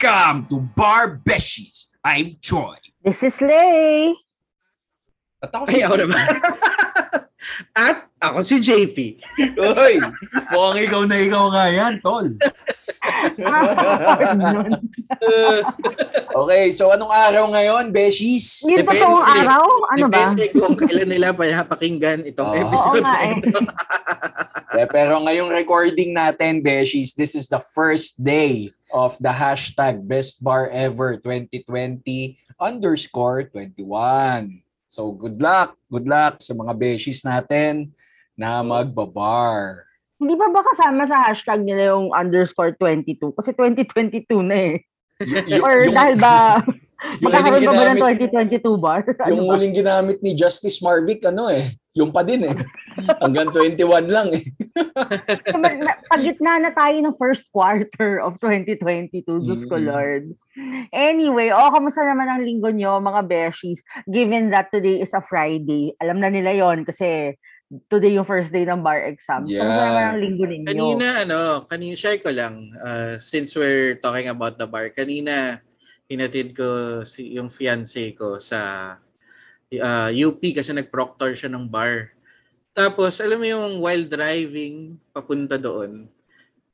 Welcome to Bar Beshies. I'm Troy. This is Lay. At ako Ay, ako naman. At ako si JP. Uy, mukhang ikaw na ikaw nga yan, tol. Okay, so anong araw ngayon, Beshies? Yung Depende. totoong araw? Ano ba? Depende kung kailan nila pinapakinggan itong Oo. episode. Oo nga na eh. ito. Eh, pero ngayong recording natin, Beshies, this is the first day of the hashtag Best Bar Ever 2020 underscore 21. So good luck, good luck sa mga Beshies natin na magbabar. Hindi ba ba kasama sa hashtag nila yung underscore 22? Kasi 2022 na eh. Y- Or yung- dahil ba, yung magkakaroon pa ba ng ginamit- 2022 bar? Yung Ano ba? huling ginamit ni Justice Marvic, ano eh, yung pa din eh. Hanggang 21 lang eh. Na- na- Pagitna na tayo ng first quarter of 2022, Diyos ko Mm. Lord. Anyway, oh, kamusta naman ang linggo nyo, mga beshies? Given that today is a Friday, alam na nila yon kasi today yung first day ng bar exams. Kamusta Yeah. naman ang linggo ninyo? Kanina, ano, kanina, share ko lang, uh, since we're talking about the bar, kanina, hinatid ko si, yung fiancé ko sa uh, UP kasi nag-proctor siya ng bar. Tapos, alam mo yung while driving papunta doon,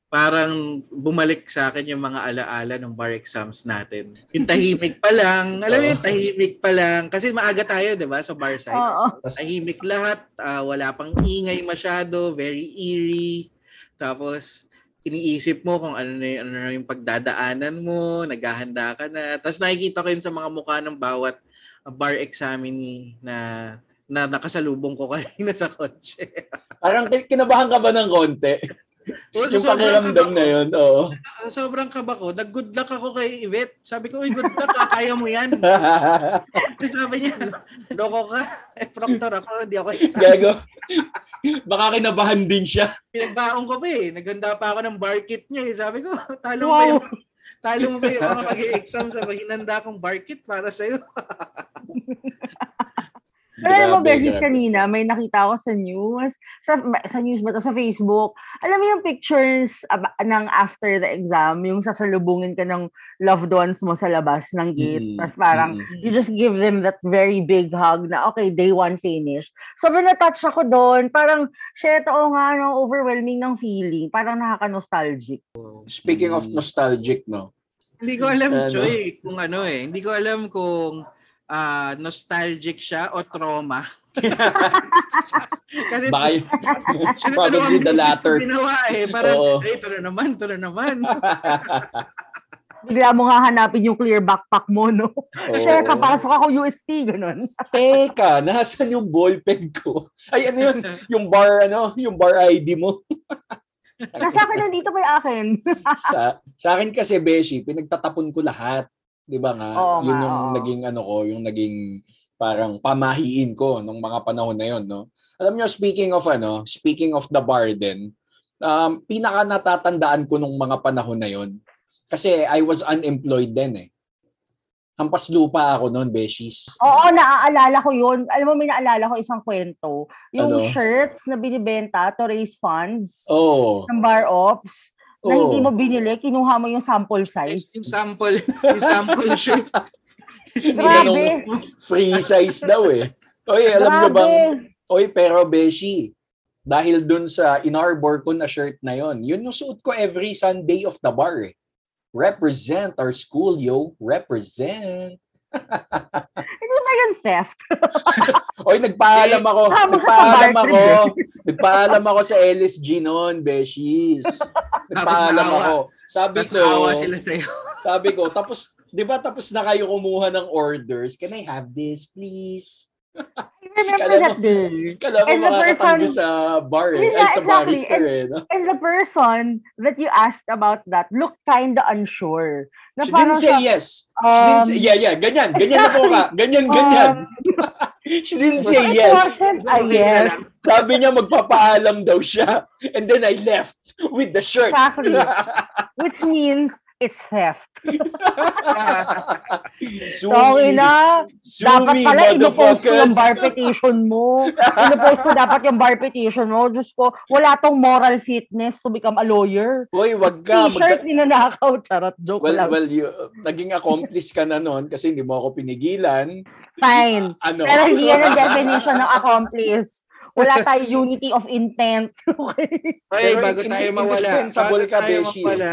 parang bumalik sa akin yung mga alaala ng bar exams natin. Yung tahimik pa lang, alam mo yung tahimik pa lang, kasi maaga tayo, di ba, sa bar side. Oo. Tahimik lahat, ah, wala pang ingay masyado, very eerie. Tapos iniisip mo kung ano na yung, ano yung pagdadaanan mo, naghahanda ka na. Tapos nakikita ko yun sa mga mukha ng bawat bar examinee na na nakasalubong ko kanina sa kotse. parang kin- kinabahan ka ba ng konti? Oo, yung sobrang pakiramdam kaba na ko. yun, oo. Ah, Sobrang kaba ko. Nag-good luck ako kay Yvette. Sabi ko, uy, good luck ka. Kaya mo yan. Sabi niya, loko ka. Eh, proctor ako. Hindi ako isa. Gago. Baka kinabahan din siya. Pinagbaon ko pa eh. Naganda pa ako ng bar kit niya eh. Sabi ko, talo mo ba Wow. yung, talo mo ba yung mga mag-exam sa hinanda kong bar kit para sa'yo? Pero alam mo, grabe. kanina, may nakita ko sa news, sa, sa news ba to, sa Facebook, alam mo yung pictures ab- ng after the exam, yung sasalubungin ka ng loved ones mo sa labas ng gate, Mm, tapos parang, mm. you just give them that very big hug na, okay, day one finished. Sobrang na-touch ako doon, parang, shit, oo nga, no, overwhelming ng feeling, parang nakaka-nostalgic. Speaking of nostalgic, no? Hindi ko alam, Ano? Joy, kung ano eh. Hindi ko alam kung ah, nostalgic siya o trauma. Kasi Baka y- it's ano probably the latter. Ginawa eh. Parang, Oo. eh, ito na naman, ito na naman. Bigla mo nga hanapin yung clear backpack mo, no? Kasi Oo. kapasok ako UST, ganun. Teka, nasan yung ballpen ko? Ay, ano yun? Yung bar, ano? Yung bar ID mo? Nasa akin nandito pa yung akin. sa, sa akin kasi, Beshi, pinagtatapon ko lahat. Di ba nga? Oo yun yung oo. naging ano ko, yung naging parang pamahiin ko nung mga panahon na yon, no? Alam niyo, speaking of ano, speaking of the bar din, um, pinaka natatandaan ko nung mga panahon na yon. Kasi I was unemployed din eh. Hampas lupa ako noon, Beshies. Oo, naaalala ko yun. Alam mo, may naalala ko isang kwento. Yung Ano? shirts na binibenta to raise funds Oo. ng bar ops na hindi mo binili, kinuha mo yung sample Yes, size. yung sample, yung sample shirt. Grabe. Free size daw eh. Oy, alam Grabe. bang Oy, pero Beshi, dahil dun sa inarbor ko na shirt na yon, yun yung suot ko every Sunday of the bar eh. Represent our school, yo. Represent. Hindi ba yun theft? Oy, nagpaalam ako. Nagpaalam ako. Nagpaalam ako sa LSG noon, Beshies. Nagpaalam ako. Sabi ko, sila sa'yo. sabi ko, tapos, di ba tapos na kayo kumuha ng orders? Can I have this, please? I remember that day. Kala mo And the person- sa bar eh. Ay, sa exactly. And- eh. No? And the person that you asked about that looked kinda unsure. Na She didn't say sa- yes. She didn't um, say, yeah, yeah, ganyan. Ganyan na po ka. Ganyan, um, ganyan. She didn't say it yes. wasn't a yes. Sabi niya magpapaalam daw siya. And then I left with the shirt. Exactly. Which means, it's theft. Okay na. Dapat pala inupost ko yung bar petition mo. inupost ko dapat yung bar petition mo. Diyos ko, wala tong moral fitness to become a lawyer. Hoy, wag ka. T-shirt Magka- ninanakaw. Charot, joke well, lang. well, you, naging accomplice ka na noon kasi hindi mo ako pinigilan. Fine. Ano? Pero hindi yan ang definition ng accomplice. Wala tayo unity of intent. Okay. Ay, Pero bago in- tayo mawala, indispensable ka, Beshi. mawala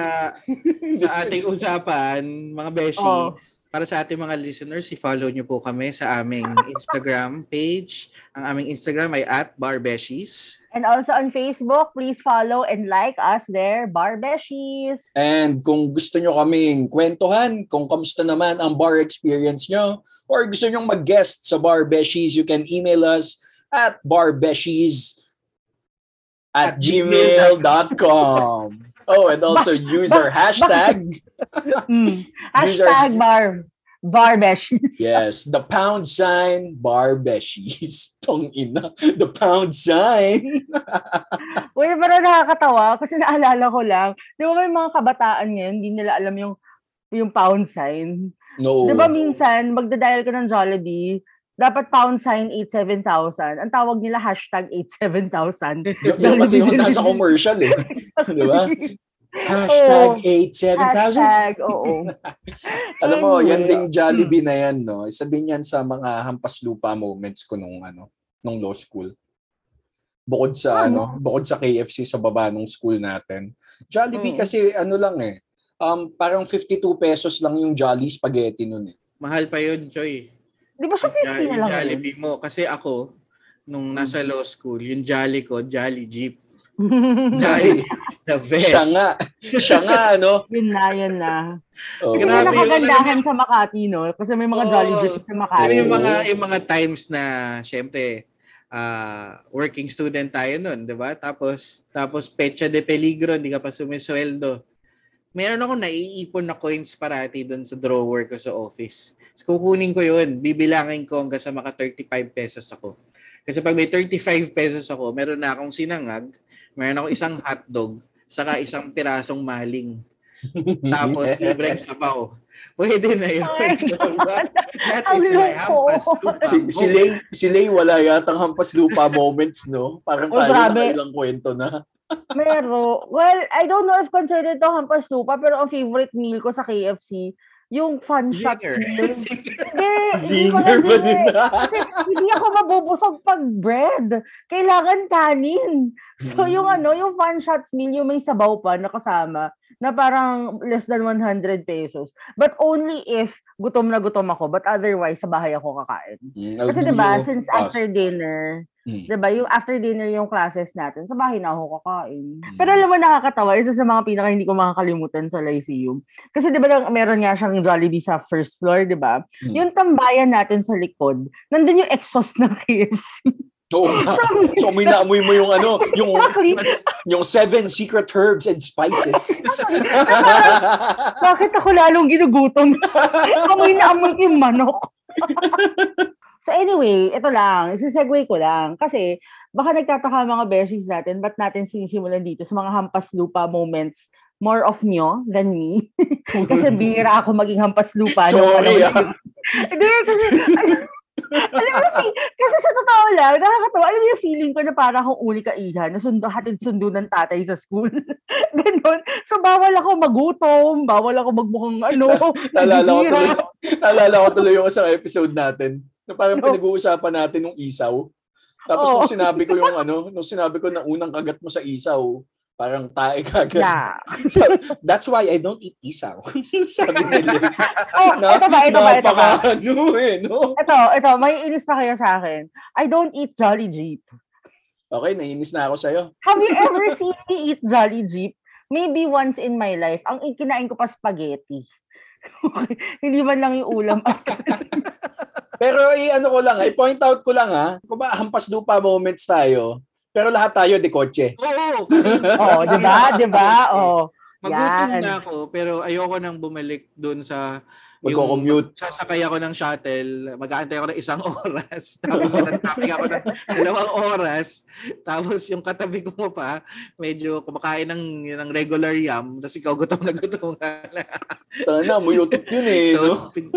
sa ating usapan, mga Beshi, Oh. para sa ating mga listeners, i-follow nyo po kami sa aming Instagram page. Ang aming Instagram ay at barbeshies. And also on Facebook, please follow and like us there, Barbeshies. And kung gusto nyo kaming kwentuhan, kung kamusta naman ang bar experience nyo, or gusto nyo mag-guest sa Bar Beshies, you can email us at barbeshies at At gmail.com. Oh, and also use our hashtag. Hmm. User- Hashtag bar, Barbeshies. Yes, the pound sign bar beshies. Tong ina, the pound sign. Uy, pero nakakatawa kasi naalala ko lang, di ba may mga kabataan ngayon, hindi nila alam yung yung pound sign. No. Di ba minsan, magdadial ka ng Jollibee, dapat pound sign 87,000. Ang tawag nila hashtag 87,000. Y- yung kasi yung nasa commercial eh. Di ba? Hashtag 87,000. Hashtag, oo. Alam mo, yan ding Jollibee Hmm. na yan, no? Isa din yan sa mga hampas lupa moments ko nung ano, nung law school. Bukod sa ano, Ano? bukod sa KFC sa baba nung school natin. Jollibee Mm. kasi ano lang eh. Um, parang 52 pesos lang yung Jolly Spaghetti nun eh. Mahal pa yun, Choy. Di ba siya 50 na yung lang? yun? Jollibee mo. Kasi ako, nung nasa law school, yung Jolly ko, Jolly Jeep. Jolly is the best. siya nga. Siya nga, ano? yun na, yun na. Oh. Yun Grabe yun. nakagandahan sa Makati, no? Kasi may mga Oo. Jolly Jeeps sa Makati. Yung mga, yung mga times na, syempre, ah, working student tayo nun, di ba? Tapos, tapos pecha de peligro, hindi ka pa sumisweldo. Meron ako naiipon na coins parati doon sa drawer ko sa office. So, kukunin ko yun, bibilangin ko hanggang sa maka 35 pesos ako. Kasi pag may 35 pesos ako, meron na akong sinangag, meron ako isang hotdog, saka isang pirasong maling. Tapos, libreng sabaw. Pwede na yun. Oh That is my hampas lupa si, si, Lay, si Lay wala yatang hampas lupa moments, no? Parang Oh, tayo grabe. na ilang kwento na. Meron. Well, I don't know if considered to hampas lupa, pero ang favorite meal ko sa KFC, yung fun shots Zinger. meal. Hindi, hindi ko Zinger ba na din na? Kasi hindi ako mabubusog pag bread. Kailangan kanin. So yung Mm. ano, yung fun shots meal, yung may sabaw pa na kasama, na parang less than 100 pesos. But only if gutom na gutom ako. But otherwise, sa bahay ako kakain. Mm, Kasi diba, since after dinner, Mm. diba, yung after dinner yung classes natin, sa bahay na ako kakain. Mm. Pero alam mo, nakakatawa, isa sa mga pinaka hindi ko makakalimutan sa Lyceum. Kasi diba, lang, meron nga siyang Jollibee sa first floor, diba? Mm. Yung tambayan natin sa likod, nandun yung exhaust ng KFC. Oo nga. so, So, may naamoy mo yung ano, yung, exactly. yung seven secret herbs and spices. Bakit ako lalong ginugutom? amoy na amoy yung manok. So anyway, ito lang. Isisegue ko lang. Kasi baka nagtataka mga beshies natin, ba't natin sinisimulan dito sa mga hampas lupa moments more of nyo than me. kasi bihira ako maging hampas lupa. Sorry, ah. Hindi, kasi, alam mo, kasi sa totoo lang, nakakatawa. Alam mo yung feeling ko na para akong uli kaihan, na sundo, hatid sundo ng tatay sa school. Ganon. So, bawal ako magutom, bawal ako magmukhang ano, Naalala ko tuloy, ko tuloy yung isang episode natin na parang No. pinag-uusapan natin ng isaw. Tapos Oo. nung sinabi ko yung ano, nung sinabi ko na unang kagat mo sa isaw, parang tae kagad. Yeah. Sabi, That's why I don't eat isaw. Sabi nila. Oh, ito ba, ito ba, ito ba. Ano eh, no? Ito, ito, may inis pa kayo sa akin. I don't eat Jolly Jeep. Okay, nainis na ako sa'yo. Have you ever seen me eat Jolly Jeep? Maybe once in my life. Ang ikinain ko pa spaghetti. Hindi man lang yung ulam. Pero i-ano ko lang, i-point out ko lang ha, kung ba hampas lupa moments tayo, pero lahat tayo de kotse. Oo. oh, di ba? Di ba? Oh. Magutom na ako, pero ayoko nang bumalik doon sa Magko-commute. sasakay ako ng shuttle, mag-aantay ako ng isang oras, tapos traffic ako ng dalawang oras, tapos yung katabi ko mo pa, medyo kumakain ng, ng regular yam, tapos ikaw gutom na gutom ka na. Sana, muyutot yun eh. no? So, pin-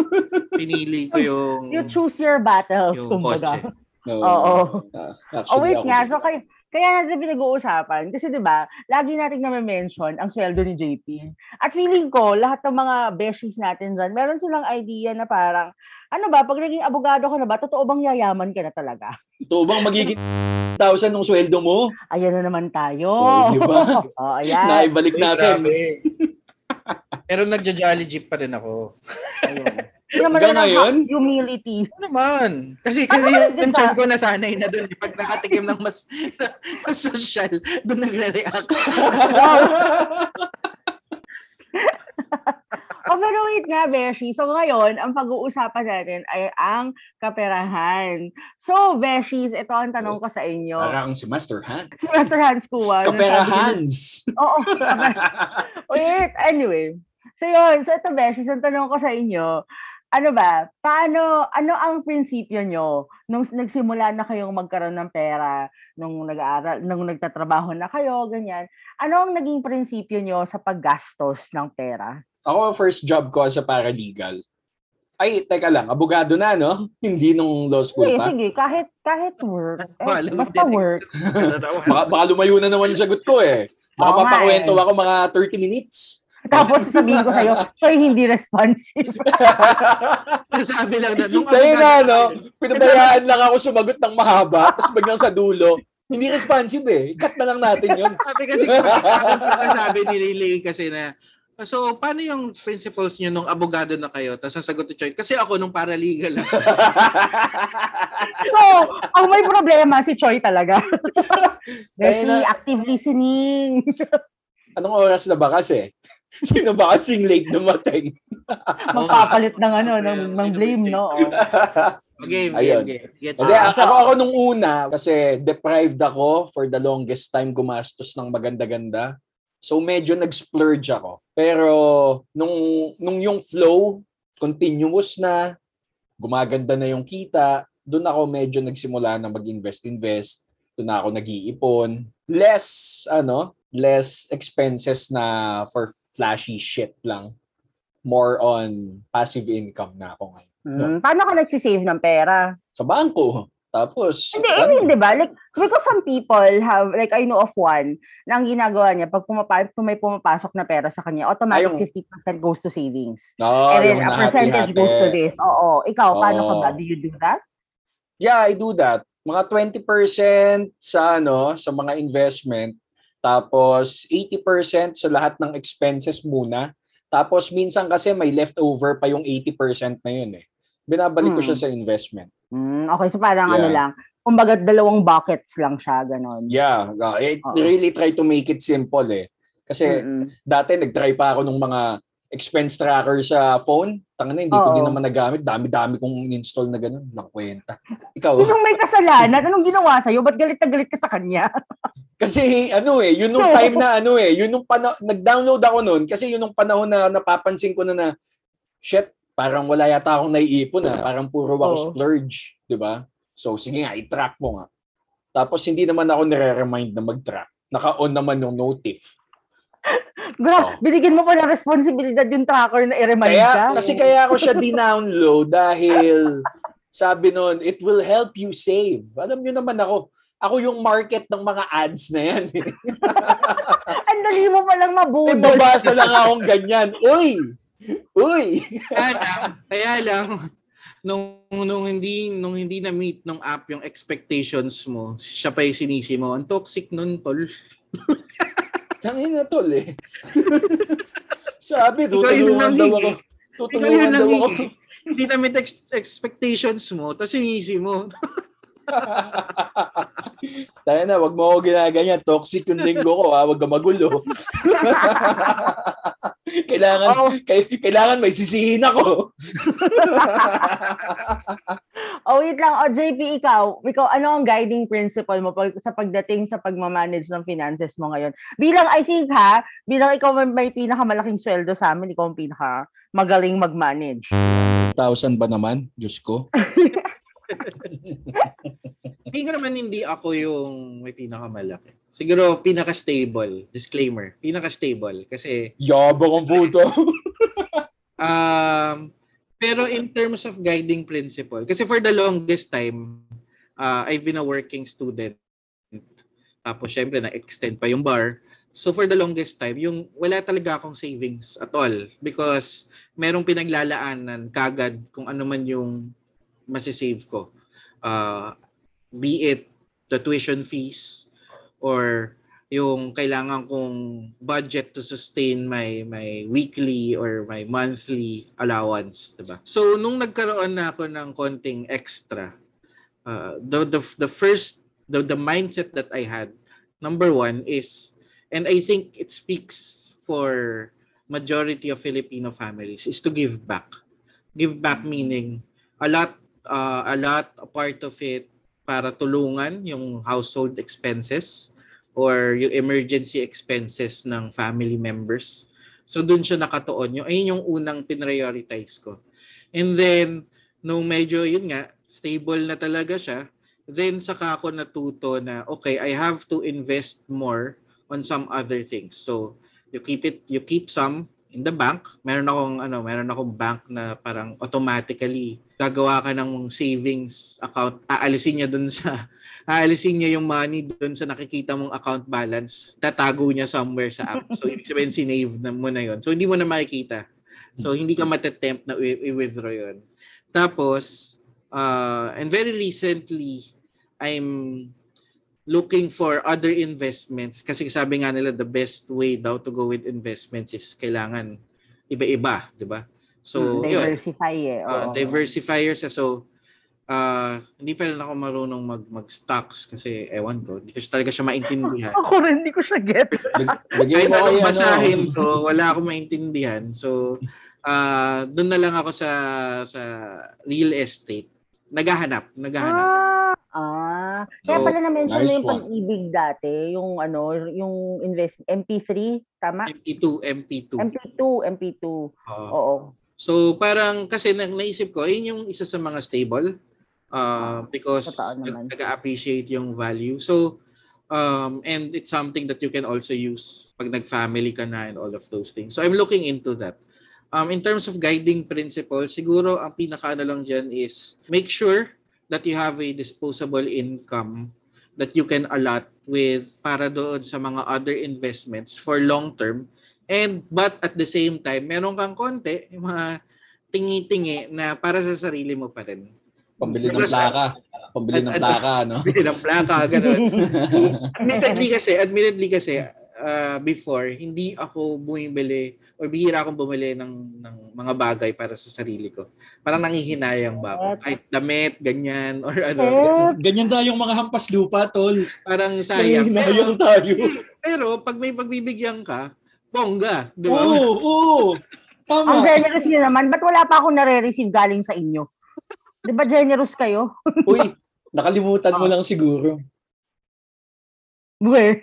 pinili ko yung, You choose your battles, yung kumbaga. kotse. No. Oo. Oh, actually, wait ako nga. So, kaya, kaya natin pinag-uusapan. Kasi di ba lagi natin na-mention ang sweldo ni JP. At feeling ko, lahat ng mga beshies natin dyan, meron silang idea na parang, ano ba, pag naging abogado ka na ba, totoo bang yayaman ka na talaga? Ito bang magiging 1,000 ng sweldo mo? Ayan na naman tayo. Oh, di ba? oh, ayan. Naibalik natin. grabe. Pero nagja-jolly jeep pa rin ako. Ayun. Hindi naman Hanggang na ngayon? humility. Ano naman? Kasi, Ano kasi ba yung yun sa- ko nasanay na doon. Pag nakatikim ng mas, mas social, doon nagre-react. Oh, pero wait nga, Beshi. So ngayon, ang pag-uusapan natin ay ang kaperahan. So, Beshis, ito ang tanong ko sa inyo. Parang si Master Han. Si Master Hans Kuwa. Kapera Hans. Oo. wait, anyway. So yun, so ito, Beshis, ang tanong ko sa inyo, ano ba, paano, ano ang prinsipyo nyo nung nagsimula na kayong magkaroon ng pera, nung nag-aaral, nung nagtatrabaho na kayo, ganyan. Ano ang naging prinsipyo nyo sa paggastos ng pera? Ako, first job ko as a paralegal. Ay, teka lang, abogado na, no? Hindi nung law school Sige, pa. sige, kahit, kahit work. Eh, basta din. work. Baka, baka lumayo na naman yung sagot ko eh. Baka Oo nga mapakwento eh. ako mga 30 minutes. Tapos sasabihin ko sa'yo, sorry, hindi responsive. Sabi lang na, nung Dahil na, no? tayo, Pinabayaan lang ako sumagot ng mahaba, tapos biglang sa dulo, hindi responsive eh. Cut na lang natin yun. Sabi kasi, sabi ni Lily kasi na, so paano yung principles nyo nung abogado na kayo? Tapos sasagot ni Choy, kasi ako nung paralegal so, ang may problema si Choi talaga. Ayun na. active listening. Anong oras na ba kasi? Sino ba kasing late dumating? Magpapalit ng ano, ng, ng blame, no? Game, Ayun. game, game. Hindi, so- ako, ako nung una, kasi deprived ako for the longest time gumastos ng maganda-ganda. So medyo nag-splurge ako. Pero nung, nung yung flow, continuous na, gumaganda na yung kita, doon ako medyo nagsimula na mag-invest-invest. Doon ako nag-iipon. Less, ano, less expenses na for flashy shit lang. More on passive income na ako ngayon. Hmm, paano ka nagsisave ng pera? Sa bangko. Tapos, Hindi, I mean, di ba? Like, because some people have, like, I know of one, na ang ginagawa niya, pag, pumapa, kung may pumapasok na pera sa kanya, automatic Ayong- 50% goes to savings. No, And then a percentage goes to nahati-hati. this. Oo. Ikaw, paano ka ba? Do you do that? Yeah, I do that. Mga 20% sa ano, sa mga investment, tapos 80% sa lahat ng expenses muna. Tapos minsan kasi may leftover pa yung 80% na yun eh. Binabalik ko Hmm. siya sa investment. Hmm, okay, so parang ano Yeah. lang, kumbaga dalawang buckets lang siya, ganon. Yeah, I Oo. really try to make it simple eh. Kasi Mm-mm. dati nag-try pa ako ng mga expense tracker sa phone. Tanga na, hindi ko Oo. din naman nagamit. Dami-dami kong install na ganun. Nakwenta. Ikaw? Sinong may kasalanan? Anong ginawa sa'yo? Ba't galit na galit ka sa kanya? Kasi ano eh, yun nung time na ano eh, yun nung pana- nag-download ako noon kasi yun nung panahon na napapansin ko na na shit, parang wala yata akong naiipon na, parang puro ako Oo. splurge, 'di ba? So sige nga, i-track mo nga. Tapos hindi naman ako nire-remind na mag-track. Naka-on naman yung notif. Gra, Oo. binigyan mo pa ng responsibilidad yung tracker na i-remind ka. Kaya, kasi kaya ako siya dinownload dahil sabi noon, it will help you save. Alam niyo naman ako, ako yung market ng mga ads na yan. eh. Ang dali mo palang May mabudol. babasa lang akong ganyan. Uy! Uy! Kaya lang, kaya lang, nung, nung hindi nung hindi na meet nung app yung expectations mo, siya pa yung sinisi mo. Ang toxic nun, tol. Kanina tol eh. Sabi, tutulungan daw eh. ako. Tutulungan daw ako. eh. Hindi na meet ex- expectations mo, tapos sinisi mo. Tayo na, wag mo ako ginaganyan. Toxic yung linggo ko ha. Wag ka magulo. kailangan, kay- kailangan may sisihin ako. Oh, wait lang. Oh, JP, ikaw, ikaw, ano ang guiding principle mo pag, sa pagdating sa pagmamanage ng finances mo ngayon? Bilang, I think ha, bilang ikaw may, may pinakamalaking sweldo sa amin, ikaw ang pinaka magaling mag-manage. 1,000 ba naman? Diyos ko. Hindi naman hindi ako yung may pinakamalaki. Siguro pinaka-stable. Disclaimer. Pinaka-stable. Kasi, Yabang ang puto. um, pero in terms of guiding principle, kasi for the longest time, uh, I've been a working student. Tapos syempre na-extend pa yung bar. So for the longest time, yung wala talaga akong savings at all because merong pinaglalaanan kagad kung ano man yung masisave ko. Uh, be it the tuition fees or yung kailangan kong budget to sustain my my weekly or my monthly allowance, 'di ba? So nung nagkaroon na ako ng konting extra, uh, the the the first the the mindset that I had, number one is and I think it speaks for majority of Filipino families is to give back. Give back meaning a lot uh, a lot a part of it para tulungan yung household expenses or yung emergency expenses ng family members. So doon siya nakatuon. Yung ayun yung unang pinrioritize ko. And then nung medyo yun nga stable na talaga siya, then saka ako natuto na okay, I have to invest more on some other things. So you keep it you keep some in the bank. Meron akong ano, meron akong bank na parang automatically gagawa ka ng savings account. Aalisin niya dun sa aalisin niya yung money doon sa nakikita mong account balance, tatago niya somewhere sa app. So, ibig sabihin, sinave na mo na yon So, hindi mo na makikita. So, hindi ka matetempt na i-withdraw yon Tapos, uh, and very recently, I'm looking for other investments kasi sabi nga nila the best way daw to go with investments is kailangan iba-iba, 'di ba? So, diversify yun. eh. Uh, diversifiers. So, uh, hindi pa rin ako marunong mag mag-stocks kasi ewan ko, hindi ko talaga siya maintindihan. ako rin, hindi ko siya gets. Kahit mo anong basahin ano. ko, wala akong maintindihan. So, uh, doon na lang ako sa sa real estate. Naghahanap, naghahanap. Ah, ah. Kaya pala na-mention nice mo yung one. pag-ibig dati, yung ano, yung invest MP3, tama? MP2, MP2. MP2, MP2. Oo. Oo. So, parang kasi na, naisip ko, yun yung isa sa mga stable uh, because nag-appreciate yung value. So, um, and it's something that you can also use pag nag-family ka na and all of those things. So, I'm looking into that. Um, in terms of guiding principles, siguro ang pinaka ano lang dyan is make sure that you have a disposable income that you can allot with para doon sa mga other investments for long term and but at the same time meron kang konti yung mga tingi-tingi na para sa sarili mo pa rin. Pambili ng plaka. Pambili ng plaka, no? Bili ng plaka, ganun. admittedly kasi, admittedly kasi, uh, before, hindi ako bumibili or bihira akong bumili ng, ng mga bagay para sa sarili ko. Parang nangihinayang ba ako? Kahit damit, ganyan, or ano. Eh, Ganyan tayo yung mga hampas lupa, tol. Parang sayang. Nangihinayang tayo. pero pag may pagbibigyan ka, bongga. Di ba? Oo, oo. ang Tama. generous niyo naman, ba't wala pa akong nare-receive galing sa inyo? Di ba generous kayo? Uy, nakalimutan mo lang siguro. Where?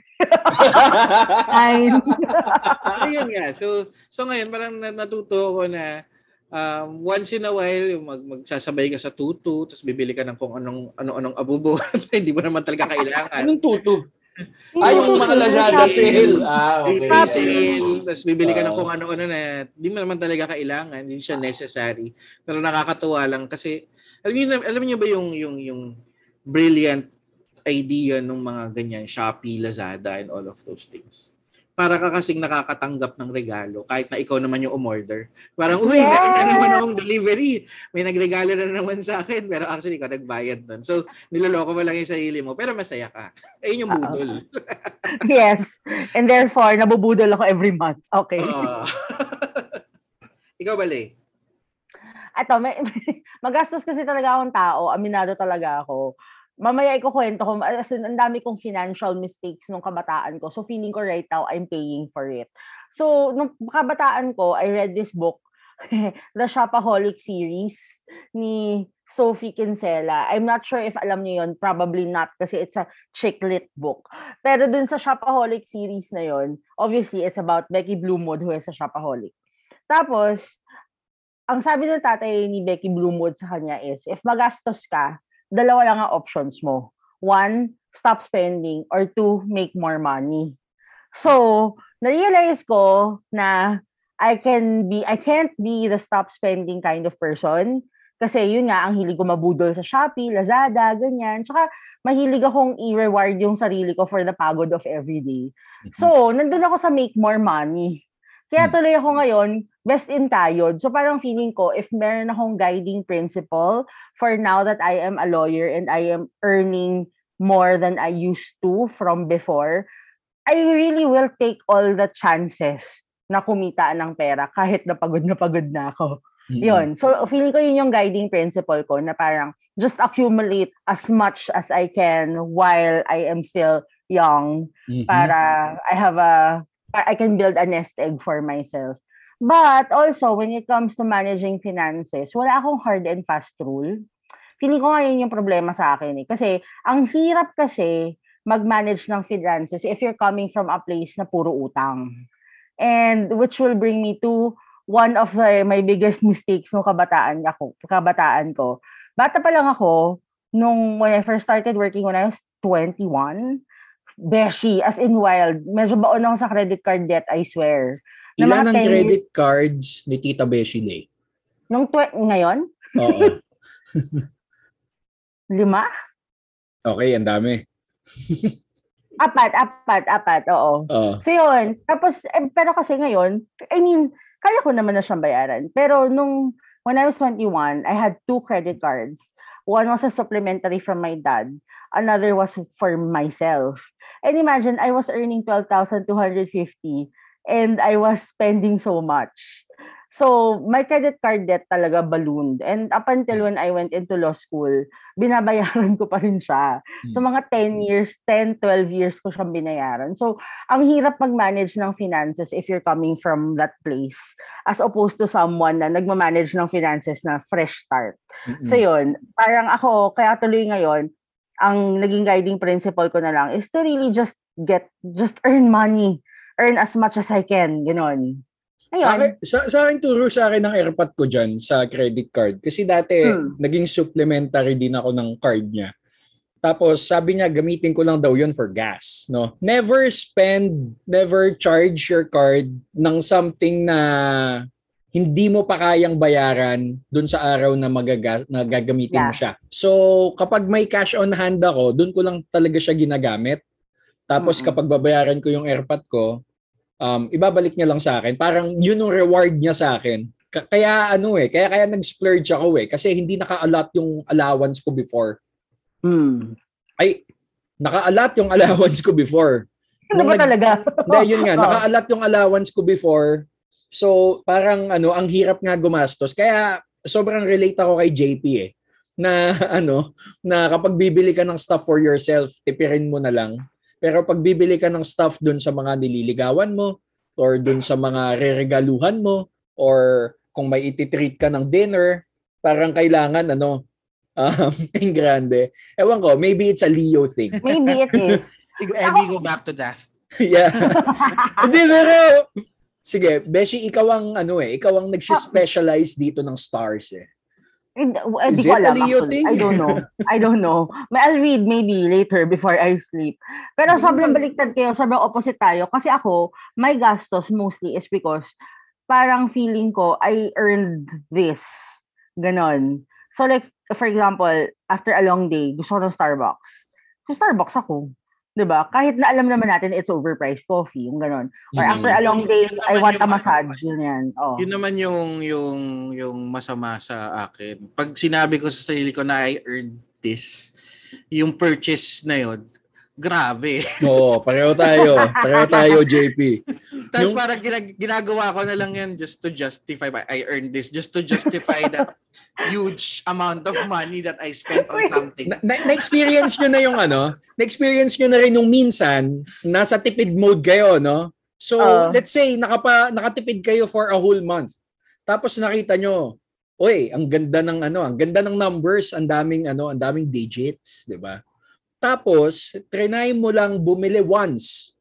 Fine. Ayun nga. So, so ngayon, parang na- natuto ko na um, once in a while, yung mag, magsasabay ka sa tutu, tapos bibili ka ng kung anong, anong-anong abubo. Hindi mo naman talaga kailangan. Anong tuto? Ay, yung mga Lazada sale. Ah, okay. Sale, tapos bibili ka ng kung ano-ano na di mo naman talaga kailangan, hindi siya necessary. Pero nakakatuwa lang kasi alam niyo alam niyo ba yung yung yung brilliant idea ng mga ganyan Shopee, Lazada and all of those things. Para ka kasing nakakatanggap ng regalo kahit na ikaw naman yung umorder. Parang, uy, Yes! meron na naman akong delivery. May nagregalo na naman sa akin pero actually ikaw nagbayad doon. So, niloloko mo lang yung sarili mo pero masaya ka. Ayun yung budol. yes. And therefore, nabubudol ako every month. Okay. Ah. ikaw bali. Ato, may, magastos kasi talaga akong tao. Aminado talaga ako. Mamaya ikukwento ko, as in, ang dami kong financial mistakes nung kabataan ko. So, feeling ko right now, I'm paying for it. So, nung kabataan ko, I read this book. the Shopaholic series ni Sophie Kinsella. I'm not sure if alam niyo yon, probably not kasi it's a chick lit book. Pero dun sa Shopaholic series na yon, obviously it's about Becky Bloomwood who is a shopaholic. Tapos, ang sabi ng tatay ni Becky Bloomwood sa kanya is, if magastos ka, dalawa lang ang options mo. One, stop spending or two, make more money. So, na-realize ko na I can be I can't be the stop spending kind of person kasi yun nga ang hilig ko mabudol sa Shopee, Lazada, ganyan. Tsaka mahilig akong i-reward yung sarili ko for the pagod of everyday. So, nandun ako sa make more money. Kaya Mm. tuloy ako ngayon, best in tayod. So parang feeling ko, if meron akong guiding principle for now that I am a lawyer and I am earning more than I used to from before, I really will take all the chances na kumita ng pera kahit na pagod na pagod na ako. Mm-mm. Yun. So, feeling ko yun yung guiding principle ko na parang just accumulate as much as I can while I am still young Mhm. para I have a I can build a nest egg for myself. But also, when it comes to managing finances, wala akong hard and fast rule. Feeling ko ngayon yung problema sa akin eh. Kasi, ang hirap kasi mag-manage ng finances if you're coming from a place na puro utang. And which will bring me to one of the, my biggest mistakes nung kabataan ako, kabataan ko. Bata pa lang ako, nung when I first started working when I was 21, beshi, as in wild. Medyo baon ako sa credit card debt, I swear. Na Ilan ang 10 credit cards ni Tita Beshi Day? Nung twe- ngayon, Oo. lima? Okay, ang dami. Apat, apat, apat, oo. Oo. So yun, tapos, eh, pero kasi ngayon, I mean, kaya ko naman na siyang bayaran. Pero nung, when I was 21, I had two credit cards. One was a supplementary from my dad. Another was for myself. And imagine, I was earning 12,250 and I was spending so much. So, my credit card debt talaga ballooned. And up until when I went into law school, binabayaran ko pa rin siya. So, mga 10 years, 10, 12 years ko siyang binayaran. So, ang hirap mag-manage ng finances if you're coming from that place as opposed to someone na nagmamanage ng finances na fresh start. Mm-mm. So, yun. Parang ako, kaya tuloy ngayon, ang naging guiding principle ko na lang is to really just get, just earn money. Earn as much as I can. Ganon. Ayun. Akin, sa, sa akin turo sa akin ng airpot ko dyan sa credit card. Kasi dati, Hmm. naging supplementary din ako ng card niya. Tapos sabi niya gamitin ko lang daw yun for gas, no? Never spend, never charge your card ng something na hindi mo pa kayang bayaran dun sa araw na magaga, na gagamitin mo Yeah. siya. So, kapag may cash on hand ako, dun ko lang talaga siya ginagamit. Tapos Mm-mm. kapag babayaran ko yung airpot ko, um, ibabalik niya lang sa akin. Parang yun yung reward niya sa akin. Ka- Kaya ano eh, kaya kaya nag-splurge ako eh. Kasi hindi naka-allot yung allowance ko before. Hmm. Ay, naka-allot yung allowance ko before. Ano ba nag- talaga? Hindi, yun nga, naka-allot yung allowance ko before. So, parang ano, ang hirap nga gumastos. Kaya sobrang relate ako kay JP eh. Na ano, na kapag bibili ka ng stuff for yourself, tipirin mo na lang. Pero pag bibili ka ng stuff dun sa mga nililigawan mo or dun sa mga reregaluhan mo or kung may ititreat ka ng dinner, parang kailangan ano, um, en grande. Ewan ko, maybe it's a Leo thing. Maybe it is. And we go back to that. yeah. Hindi, pero... Sige, Beshi, ikaw ang ano eh, ikaw ang nag-specialize dito ng stars eh. Hindi Is it a alam Leo actually. thing? I don't know. I don't know. May I'll read maybe later before I sleep. Pero sobrang baliktad kayo, sobrang opposite tayo. Kasi ako, my gastos mostly is because parang feeling ko, I earned this. Ganon. So like, for example, after a long day, gusto ko ng Starbucks. So Starbucks ako. 'Di ba? Kahit na alam naman natin it's overpriced coffee, yung ganon. Or Mhm. after a long day, Yun I want a ano, massage. Yun yan. Oh. Yun naman yung yung yung masama sa akin. Pag sinabi ko sa sarili ko na I earned this, yung purchase na yun, grabe. Oo, pareho tayo. Pareho tayo, JP. Tapos Yung- parang ginag- ginagawa ko na lang yan just to justify my- I earned this, just to justify that huge amount of money that I spent on something. Na- na- Na-experience nyo na yung ano, na-experience nyo na rin nung minsan, nasa tipid mode kayo, no? So, Oo. let's say, nakapa, nakatipid kayo for a whole month. Tapos nakita nyo, oy, ang ganda ng ano, ang ganda ng numbers, ang daming ano, ang daming digits, 'di ba? Tapos, trinay mo lang bumili once.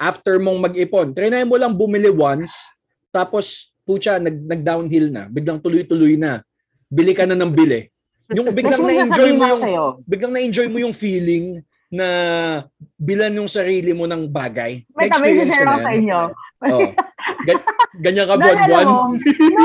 After mong mag-ipon, trinay mo lang bumili once, tapos pucha, nag, nag-downhill na, biglang tuloy-tuloy na. Bili ka na ng bili. Yung biglang na-enjoy mo yung biglang na-enjoy mo yung feeling na bilan yung sarili mo ng bagay. May kami share ko ako sa inyo. Oh. Gan- ganyan ka, Naalala buwan-buwan. mo? No!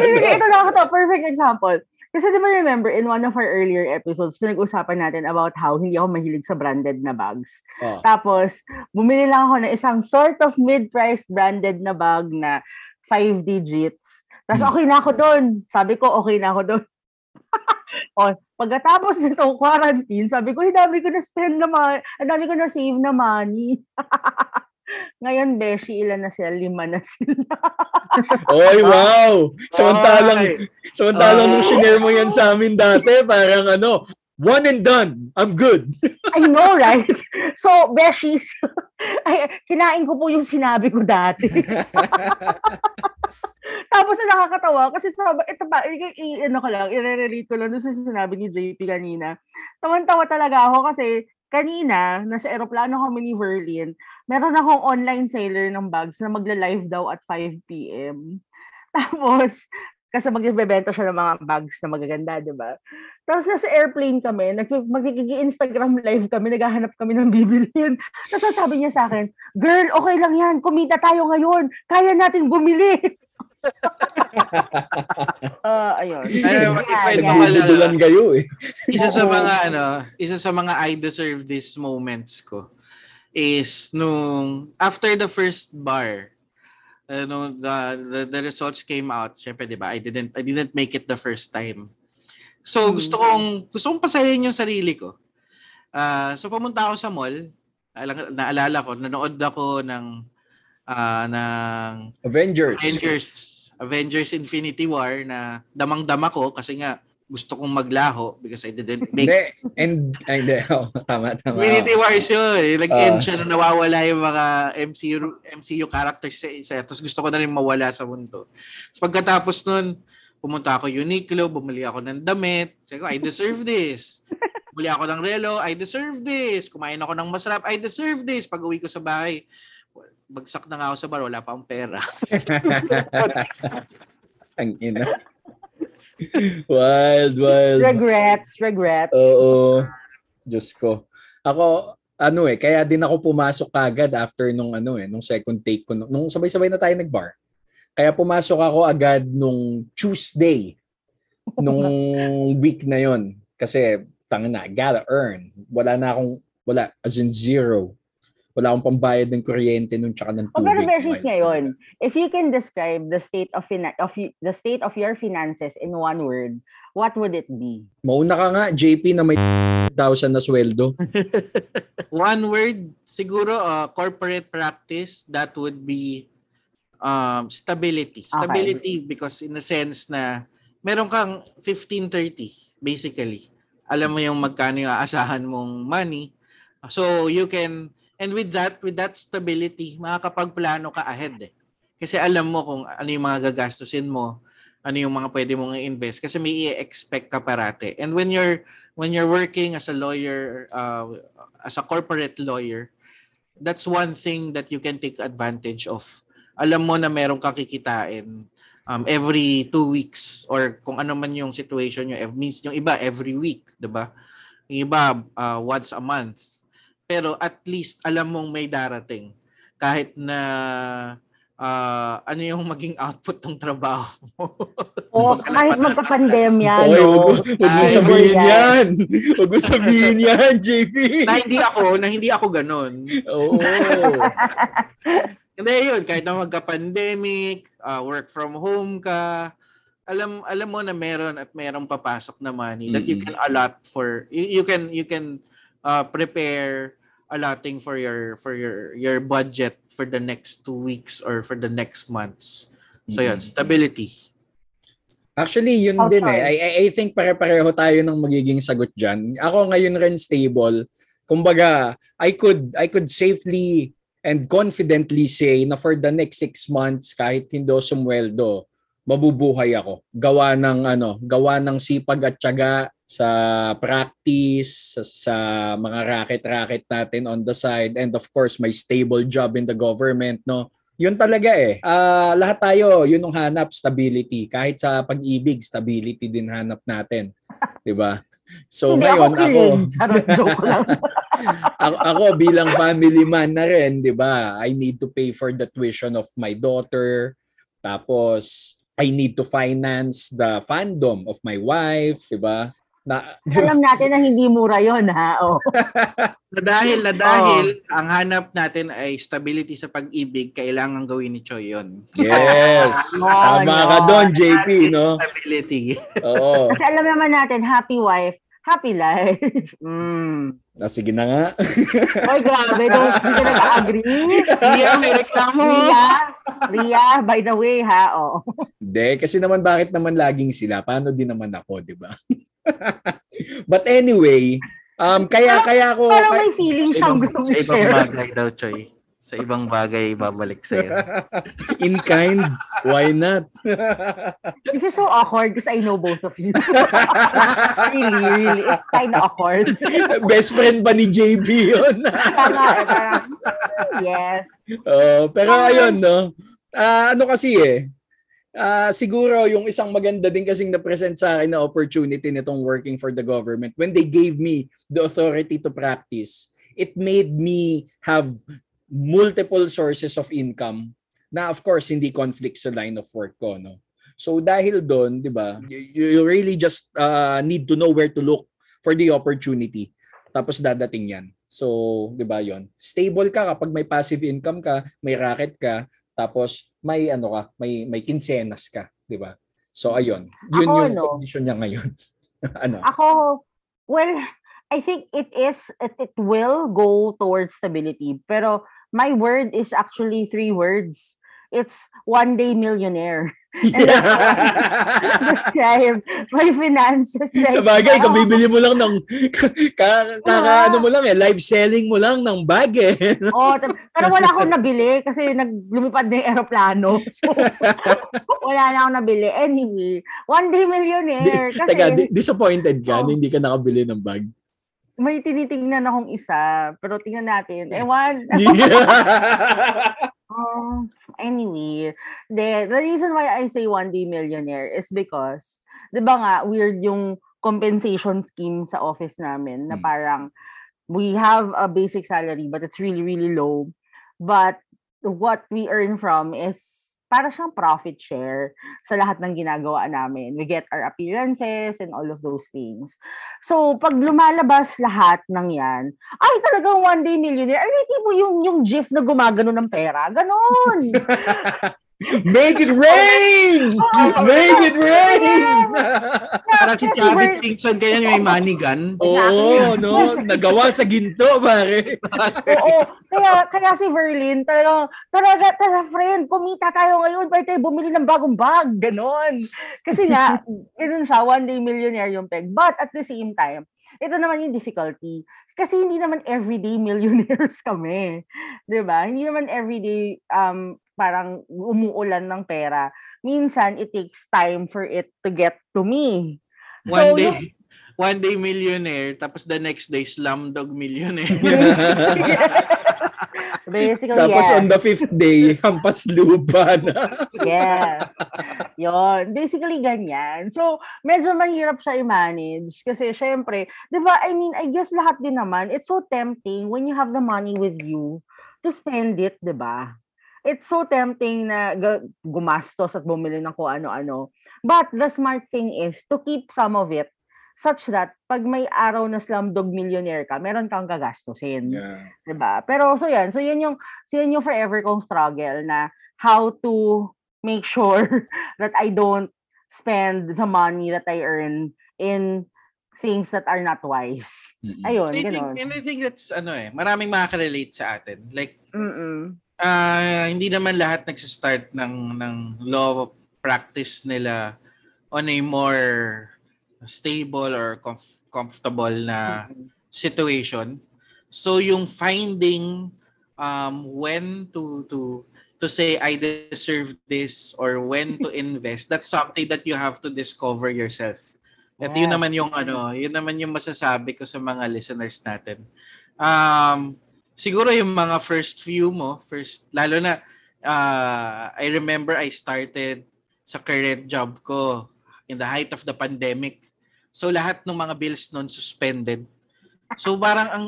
Hindi, Ano? ito na ako to. Perfect example. Kasi di ba remember, in one of our earlier episodes, pinag-usapan natin about how hindi ako mahilig sa branded na bags. Oh. Tapos, bumili lang ako ng isang sort of mid-priced branded na bag na 5 digits. Tapos Hmm. okay na ako doon. Sabi ko, okay na ako doon. o, pagkatapos nitong quarantine, sabi ko, ang dami ko na spend na money, ang dami ko na save na money. Ngayon, Beshi, ilan na sila? Lima na sila. Oy, wow! Samantalang, Ay. samantalang nung Oh. shinare mo yan sa amin dati, parang ano, one and done. I'm good. I know, right? So, Beshies, ay, kinain ko po yung sinabi ko dati. Tapos ang nakakatawa kasi sa ito pa i, i- ano ko lang i-relate ko lang sa sinabi ni JP kanina. Tawan-tawa talaga ako kasi kanina nasa eroplano kami ni Verlin. Meron akong online seller ng bags na magla-live daw at 5 PM. Tapos kasi magbebenta siya ng mga bags na magaganda, di ba? Tapos nasa airplane kami, magkikigi-Instagram live kami, naghahanap kami ng bibilhin. Tapos sabi niya sa akin, girl, okay lang yan, kumita tayo ngayon, kaya natin bumili. Ah, ayun. Ano, if I kayo eh. isa sa mga ano, isa sa mga I deserve this moments ko is nung after the first bar, ano, the, the the results came out. Syempre, 'di ba? I didn't I didn't make it the first time. So Hmm. gusto kong gusto kong pasayahin yung sarili ko. Ah, so pumunta ako sa mall. Alang, naalala ko, nanood ako ng ah ng Avengers. Avengers Avengers Infinity War na damang-dama ko kasi nga gusto kong maglaho because I didn't make Hindi. And, ay, hindi. Oh, tama, tama. Infinity. Wars yun. Nag-end Ah. siya na nawawala yung mga MCU MCU characters sa isa. Tapos gusto ko na rin mawala sa mundo. Tapos pagkatapos nun, pumunta ako Uniqlo, bumili ako ng damit. Sabi ko, I deserve this. Bumili ako ng relo, I deserve this. Kumain ako ng masarap, I deserve this. Pag uwi ko sa bahay, bagsak na nga ako sa bar, wala pa akong pera. Ang ina. wild, wild. Regrets, regrets. Oo. Diyos ko. Ako, ano eh, kaya din ako pumasok kagad after nung ano eh, nung second take ko. Nung sabay-sabay na tayo nag-bar. Kaya pumasok ako agad nung Tuesday nung week na yon Kasi, tanga na, gotta earn. Wala na akong, wala, as in zero. Wala akong pambayad ng kuryente nun tsaka ng O tubig. pero Wild. ngayon, if you can describe the state of, fina- of y- the state of your finances in one word, what would it be? Mauna ka nga, JP, na may 1,000 na sweldo. One word, siguro uh, corporate practice, that would be um, stability. Okay. Stability because in the sense na meron kang 15-30 basically. Alam mo yung magkano yung aasahan mong money. So you can, and with that, with that stability, makakapagplano ka ahead eh. Kasi alam mo kung ano yung mga gagastusin mo, ano yung mga pwede mong i-invest kasi may i-expect ka parate. And when you're when you're working as a lawyer, uh, as a corporate lawyer, that's one thing that you can take advantage of. Alam mo na meron kang kikitain um, every two weeks or kung ano man yung situation nyo. Means yung iba every week, 'di ba? Yung iba uh, once a month. Pero at least alam mong may darating kahit na uh, ano yung maging output ng trabaho mo. O kahit magpa-pandemya, Oy, no? wag, mo- sabihin yan. Wag mo sabihin yan, JP. na hindi ako, na hindi ako ganun. Oo. Hindi yun, kahit na magka-pandemic, uh, work from home ka, alam alam mo na meron at merong papasok na money that you can allot for you, you can you can uh, prepare allotting for your for your your budget for the next two weeks or for the next months. So yun, stability. Actually, yun Oh, din sorry. eh. I, I, I think pare-pareho tayo ng magiging sagot dyan. Ako ngayon rin stable. Kumbaga, I could I could safely and confidently say na for the next six months, kahit hindi sumweldo, mabubuhay ako. Gawa ng ano, gawa ng sipag at tiyaga sa practice, sa, sa mga racket-racket natin on the side and of course my stable job in the government, no. Yun talaga eh. Ah, lahat tayo, yun ang hanap stability. Kahit sa pag-ibig, stability din hanap natin. 'Di ba? So Hindi ngayon ako, ako, ako, ako bilang family man na rin, 'di ba? I need to pay for the tuition of my daughter. Tapos I need to finance the fandom of my wife, 'di ba? Na Alam natin na hindi mura yon ha. Oh. Na dahil na dahil ang hanap natin ay stability sa pag-ibig, kailangan gawin ni Choi yun. Yes. Yun, Tama ka yun. doon, JP, no? Stability. Oo. Kasi alam naman natin, happy wife, happy life. Mm. Ah, sige na nga. Oy, grabe. Don't, hindi ka nag-agree. Ria, may reklamo. Ria, Ria, by the way, ha, oh. Hindi, kasi naman bakit naman laging sila? Paano din naman ako, di ba? But anyway, um, kaya kaya ako... Parang may feeling siyang gusto sa ibang bagay daw, Choi. Sa ibang bagay, babalik sa'yo. In kind, why not? This is so awkward because I know both of you. really, really. It's kind of awkward. Best friend ba ni JB yun? Tama, parang, yes. Oh, pero ayun, no? Ah, ano kasi eh, ah, siguro yung isang maganda din kasing na-present sa akin na opportunity nitong working for the government, when they gave me the authority to practice, it made me have multiple sources of income na of course hindi conflict sa line of work ko, no? So dahil doon, 'di ba? You, you really just uh, need to know where to look for the opportunity. Tapos dadating 'yan. So, 'di ba 'yon? Stable ka kapag may passive income ka, may racket ka, tapos may ano ka, may may kinsenas ka, 'di ba? So ayun, yun Ako, yung no? condition niya ngayon. ano? Ako, well, I think it is, it, it will go towards stability. Pero my word is actually three words. It's one day millionaire. Describe my finances. right Sa bagay, now. kabibili mo lang ng ka, kaka, ano mo lang eh, live selling mo lang ng bag eh. Oh, pero wala akong nabili kasi naglumipad na yung aeroplano. So, wala na akong nabili. Anyway, one day millionaire. Kasi Teka, di- disappointed ka na Oh. hindi ka nakabili ng bag? May tinitingnan akong isa. Pero tingnan natin. Ewan. Oh, anyway, the, the reason why I say one day millionaire is because, di ba nga, weird yung compensation scheme sa office namin na Hmm. parang we have a basic salary but it's really, really low. But what we earn from is para siyang profit share sa lahat ng ginagawa namin. We get our appearances and all of those things. So, pag lumalabas lahat ng yan, ay talagang one day millionaire. Ay, mo yung, yung gif na gumagano ng pera. Ganon. Make it rain! Make it rain! Parang si Chavit Singson, kaya may money gun. Oo, no? Nagawa sa ginto, pare. Oo. Kaya, kaya si Verlin, talagang, talaga, talaga, friend, kumita tayo ngayon, pwede tayo bumili ng bagong bag. Ganon. Kasi nga, ganun siya, one day millionaire yung peg. But at the same time, ito naman yung difficulty. Kasi hindi naman everyday millionaires kami. 'Di ba? Hindi naman everyday um, parang umuulan ng pera. Minsan, it takes time for it to get to me. One So, day, yung- one day millionaire, tapos the next day slumdog millionaire. Basically, Tapos yes. on the fifth day, hampas lupa na. Yes. Yon, basically ganyan. So, medyo mahirap siya i-manage kasi syempre, 'di ba? I mean, I guess lahat din naman, it's so tempting when you have the money with you to spend it, 'di ba? It's so tempting na gumastos at bumili ng kung ano-ano. But the smart thing is to keep some of it such that pag may araw na slumdog millionaire ka, meron kang gagastusin. Yeah. 'di ba? Pero so yan, so yan yung so yan yung forever kong struggle na how to make sure that I don't spend the money that I earn in things that are not wise. Mm-mm. Ayun, I think, ganun. and I think that's, ano eh, maraming makaka-relate sa atin. Like, Mm-mm. Ah hindi naman lahat nagsistart ng, ng law practice nila on a more stable or comf- comfortable na Mm-mm. situation. So yung finding um, when to to to say I deserve this or when to invest, that's something that you have to discover yourself. At yun naman yung ano, yun naman yung masasabi ko sa mga listeners natin. Um, siguro yung mga first few mo, first lalo na uh, I remember I started sa current job ko in the height of the pandemic. So lahat ng mga bills noon suspended. So parang ang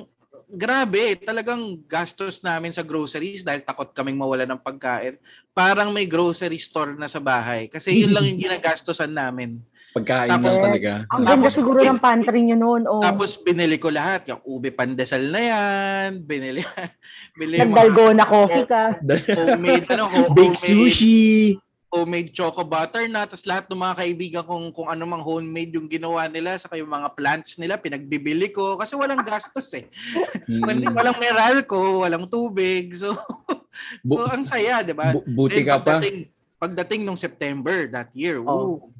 grabe, talagang gastos namin sa groceries dahil takot kaming mawala ng pagkain. Parang may grocery store na sa bahay. Kasi yun lang yung ginagastosan namin. Pagkain Tapos- lang talaga. Ang ganda Tapos- siguro ng pantry nyo noon. Oh. Tapos binili ko lahat. Yung ube pandesal na yan. Binili, binili Nagdalgona coffee ka. homemade, ano, ho- Bake homemade- sushi. homemade choco butter na tapos lahat ng mga kaibigan kong kung ano mang homemade yung ginawa nila sa yung mga plants nila pinagbibili ko kasi walang gastos eh. Hindi Mm. walang Meralco, walang tubig. So so ang saya, 'di ba? bu- buti Then ka pa. Pagdating, pagdating nung September that year, Oh. woo,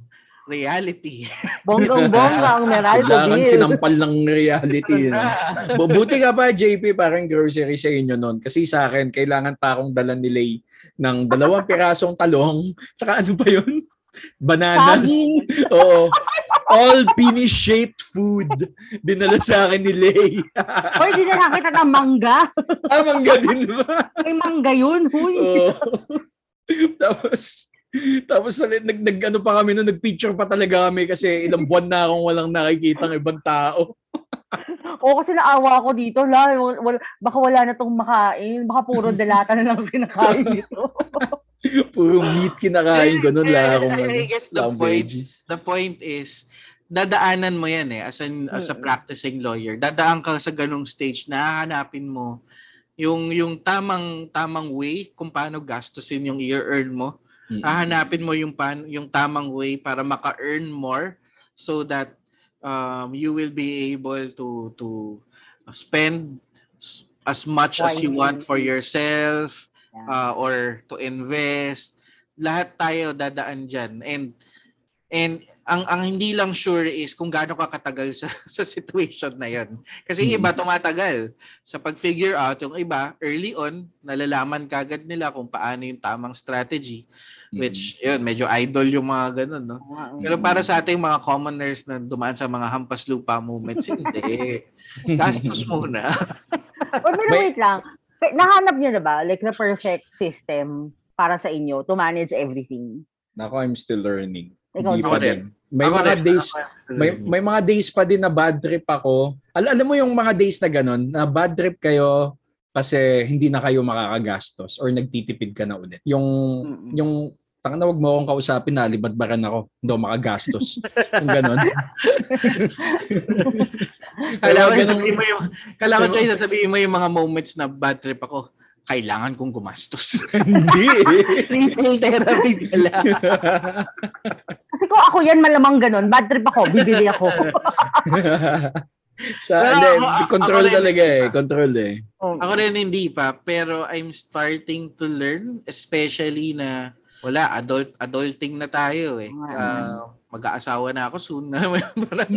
reality. Bonggang-bongga ang Kailangan bill. sinampal ng reality. no? Bu- Buti ka pa, JP, parang grocery sa inyo noon. Kasi sa akin, kailangan pa akong dala ni Lay ng dalawang pirasong talong. Tsaka ano pa yun? Bananas. Oo. All penis-shaped food. Dinala sa akin ni Lay. Hoy, di na nakita ng mangga. Tamang din ba? May mangga yun. Huy. Oo. tapos, tapos nag, nag, nag, ano pa kami noon, nag-picture pa talaga kami kasi ilang buwan na akong walang nakikita ng ibang tao. O kasi naawa ako dito. La, wala, baka wala na tong makain. Baka puro delata na lang kinakain dito. Puro meat kinakain ko noon. Wala akong, ano, I guess the point veggies. the point is dadaanan mo yan eh as an as a practicing lawyer. Dadaan ka sa ganung stage na hahanapin mo yung yung tamang tamang way kung paano gastusin yung i-earn mo. Mm. Hahanapin mo yung pan, yung tamang way para maka-earn more so that um, you will be able to to spend as much as you want for yourself uh, or to invest. Lahat tayo dadaan dyan. And and ang ang hindi lang sure is kung gaano ka katagal sa sa situation na 'yon. Kasi yung Mm. iba tumatagal sa pag-figure out, yung iba early on nalalaman kagad nila kung paano yung tamang strategy which yun medyo idol yung mga ganun no. Pero para sa ating mga commoners na dumaan sa mga hampas lupa moments, hindi. Gastos muna. Or pero wait lang. Nahanap nyo na ba, like, the perfect system para sa inyo to manage everything? Nako, I'm still learning. Ikaw Hindi din. pa din. May Ako mga rin, days, may, may mga days pa din na bad trip ako. Al- alam mo yung mga days na ganun, na bad trip kayo kasi hindi na kayo makakagastos or nagtitipid ka na ulit. Yung Mm-mm. yung tanga na wag mo akong kausapin na libadbaran ako. Hindi ako makagastos. yung ganun. Kailangan ganun- sabihin mo yung, kailangan Choy, sasabihin mo yung mga moments na bad trip ako. Kailangan kong gumastos. hindi. Retail therapy pala. Kasi kung ako yan, malamang ganun. Bad trip ako, bibili ako. Sa Pero ako- control ako rin- talaga eh, control eh. Ako rin hindi pa, pero I'm starting to learn, especially na wala, adult adulting na tayo eh. Ah, mag-aasawa na ako soon. Parang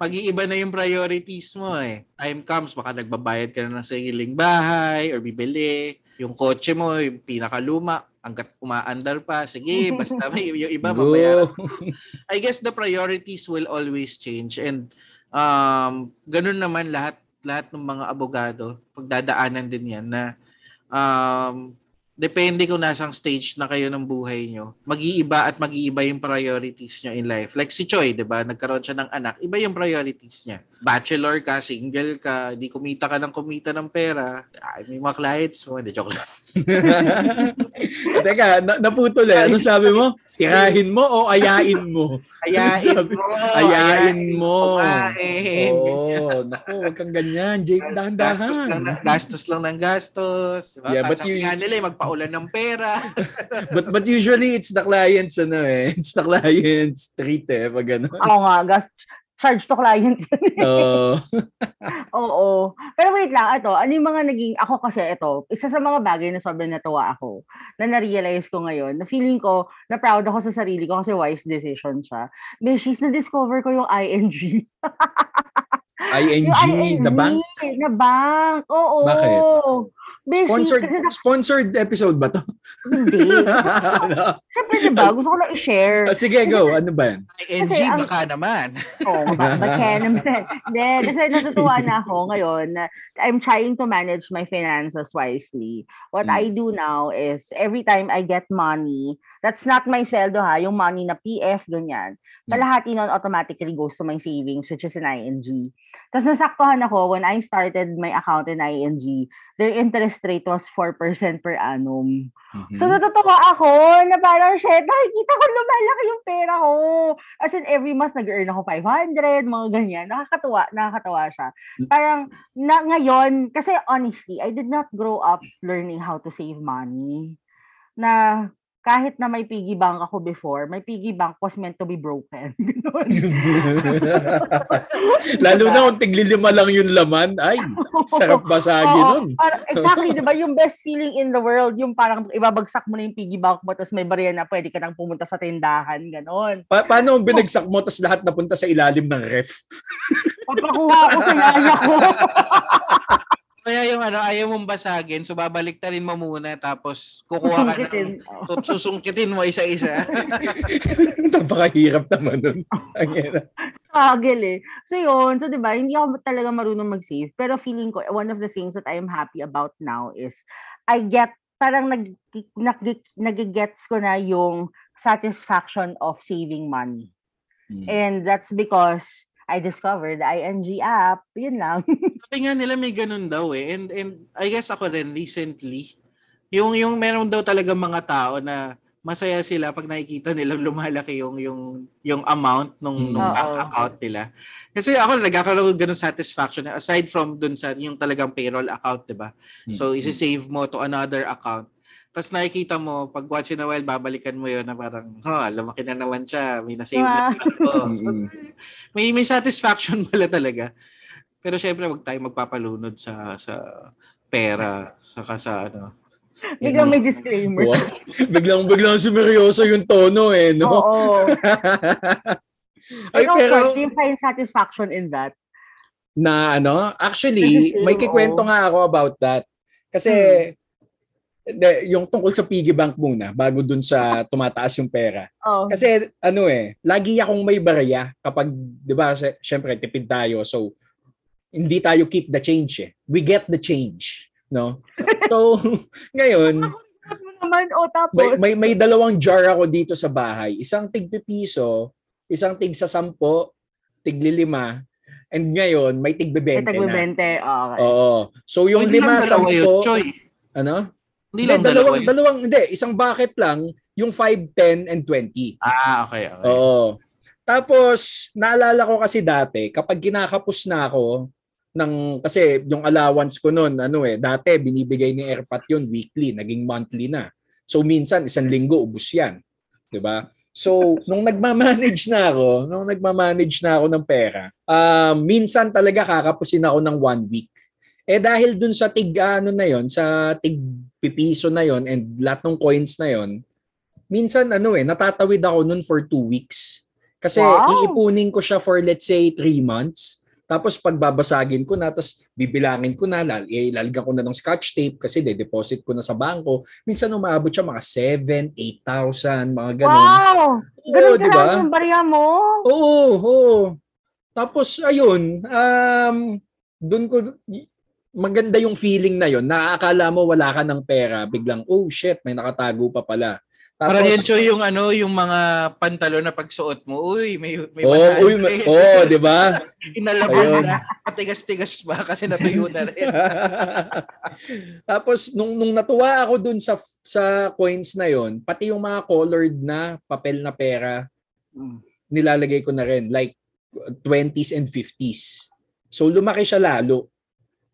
mag-iiba na yung priorities mo eh. Time comes, baka nagbabayad ka na ng sariling bahay or bibili. Yung kotse mo, yung pinakaluma, hanggat umaandar pa, sige, basta may yung iba mabayaran. I guess the priorities will always change and um ganun naman lahat lahat ng mga abogado pagdadaanan din yan na um depende kung nasang stage na kayo ng buhay nyo, mag-iiba at mag-iiba yung priorities nyo in life. Like si Choi, di ba? Nagkaroon siya ng anak, iba yung priorities niya. Bachelor ka, single ka, di kumita ka ng kumita ng pera, ay, may mga clients mo, hindi joke lang. Teka, na, naputol eh. Ano sabi mo? Tirahin mo o ayain mo? Ayain Sabi- mo. Ayain mo. Kumain. Oo, naku, wag kang ganyan. Jake, Gastos lang, dahan-dahan. ng- gastos lang ng gastos. Diba? Yeah, but you- nga nila, eh, magpaulan ng pera. But but usually it's the clients ano eh. It's the clients treat eh pag ano. Ako nga, gas, charge to client. Oo. Oo. Pero wait lang, ito, ano yung mga naging, ako kasi ito, isa sa mga bagay na sobrang natuwa ako, na na-realize ko ngayon, na feeling ko, na proud ako sa sarili ko kasi wise decision siya. Beshies, na-discover ko yung ING. ING, Yung the bank. Na bank, oo. Bakit? Beshi, Sponsored, kasi na- sponsored episode ba to? hindi. ano? Siyempre, diba? Gusto ko lang i-share. Ah, sige, go. Ano ba yan? ING, Kasi ang- baka naman. Oo, oh, ba- ba- kaya naman. Hindi, kasi natutuwa na ako ngayon na I'm trying to manage my finances wisely. What Mm. I do now is every time I get money, that's not my sweldo ha, yung money na PF, ganyan. Mm. Kalahati nun automatically goes to my savings, which is in ING. Tapos nasaktuhan ako when I started my account in ING, their interest rate was 4% per annum. Mhm. So natutuwa ako na parang, shit, nakikita ko lumalaki yung pera ko. As in, every month nag-earn ako 500, mga ganyan. Nakakatuwa, nakakatawa siya. Parang, na, ngayon, kasi honestly, I did not grow up learning how to save money. Na kahit na may piggy bank ako before, my piggy bank was meant to be broken. Lalo na kung tiglilima lang yung laman. Ay, sarap basagi Oo, nun. exactly, di ba? Yung best feeling in the world, yung parang ibabagsak mo na yung piggy bank mo, tapos may barya na pwede ka nang pumunta sa tindahan, ganon. Pa- paano binagsak mo tas lahat napunta sa ilalim ng ref? Papakuha ako sa yaya ko. Kaya yung ano, ayaw mong basagin, so babaliktarin mo muna, tapos kukuha ka ng, Susungkitin. Mo isa-isa. Napakahirap naman nun. Ang. Struggle eh. So yun, so 'di ba, hindi ako talaga marunong mag-save, pero feeling ko one of the things that I am happy about now is I get parang nag, nag nagigets ko na yung satisfaction of saving money. Hmm. And that's because I discovered the ING app. Yun lang. Sabi nga nila may ganun daw eh. And, and I guess ako rin recently, yung, yung meron daw talaga mga tao na masaya sila pag nakikita nilang lumalaki yung yung yung amount nung, Mm. nung bank account nila. Kasi ako nagkakaroon ng ganun satisfaction aside from dun sa yung talagang payroll account, 'di ba? So Mm. isi-save mo to another account. Tapos nakikita mo, pag once in a while, babalikan mo yun na parang, oh, lumaki na naman siya. May na-save na Wow. ako. So, may, may satisfaction pala talaga. Pero syempre, wag tayo magpapalunod sa sa pera, saka sa ano. Biglang may disclaimer. Wow. biglang biglang sumeryoso yung tono eh, no? Oo. Ay, Ikaw, pero do you find satisfaction in that? na ano, actually, may kikwento nga ako about that. Kasi de, yung tungkol sa piggy bank muna bago dun sa tumataas yung pera. Oh. Kasi ano eh, lagi akong may barya kapag 'di ba, sy- syempre tipid tayo. So hindi tayo keep the change eh. We get the change, no? So ngayon, naman, o tapos? may, may may dalawang jar ako dito sa bahay. Isang tig piso, isang tig sa sampo, tig lima, and ngayon may tig May bebente na. tagbebente. Okay. Oo. So yung Hindi lima, yun, sampo, ano? Hindi Hindi, lang dalawa dalawang, yun. dalawang, hindi, isang bucket lang, yung 5, 10, and 20. Ah, okay, okay. Oo. Tapos, naalala ko kasi dati, kapag kinakapos na ako, ng, kasi yung allowance ko noon, ano eh, dati binibigay ni Airpat yun weekly, naging monthly na. So minsan, isang linggo, ubus yan. ba? So, nung nagmamanage na ako, nung nagmamanage na ako ng pera, ah, minsan talaga kakapusin ako ng one week. Eh dahil dun sa tig ano na yon, sa tig pipiso na yon and lahat ng coins na yon, minsan ano eh, natatawid ako nun for two weeks. Kasi Wow! iipunin ko siya for let's say three months. Tapos pagbabasagin ko na, tapos bibilangin ko na, lal, eh, lalagyan ko na ng scotch tape kasi de-deposit ko na sa bangko. Minsan umaabot siya mga 7, 8,000, mga ganun. Wow! Ganun di ka ba? lang yung barya mo. Oo, oo. Tapos ayun, um, doon ko maganda yung feeling na yon. Naakala mo wala ka ng pera, biglang oh shit, may nakatago pa pala. Para Tapos yan, Choy, yung ano, yung mga pantalon na pagsuot mo, uy, may may Oh, uy, ma- oh, 'di ba? Inalaban na. Patigas-tigas ba kasi natuyo na rin. Tapos nung nung natuwa ako dun sa sa coins na yon, pati yung mga colored na papel na pera nilalagay ko na rin like 20s and 50s. So lumaki siya lalo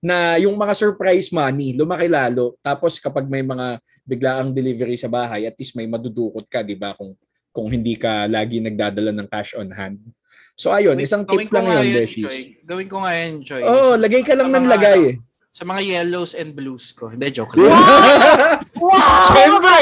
na yung mga surprise money, lumaki lalo. Tapos kapag may mga biglaang delivery sa bahay, at least may madudukot ka, 'di ba? Kung kung hindi ka lagi nagdadala ng cash on hand. So ayun, isang Gawin tip ko lang yun, Beshies. Gawin ko nga yan, Choy. Oh, lagay ka lang ng lagay. ano. Sa mga yellows and blues ko. Hindi, joke lang. Wow! Siyempre!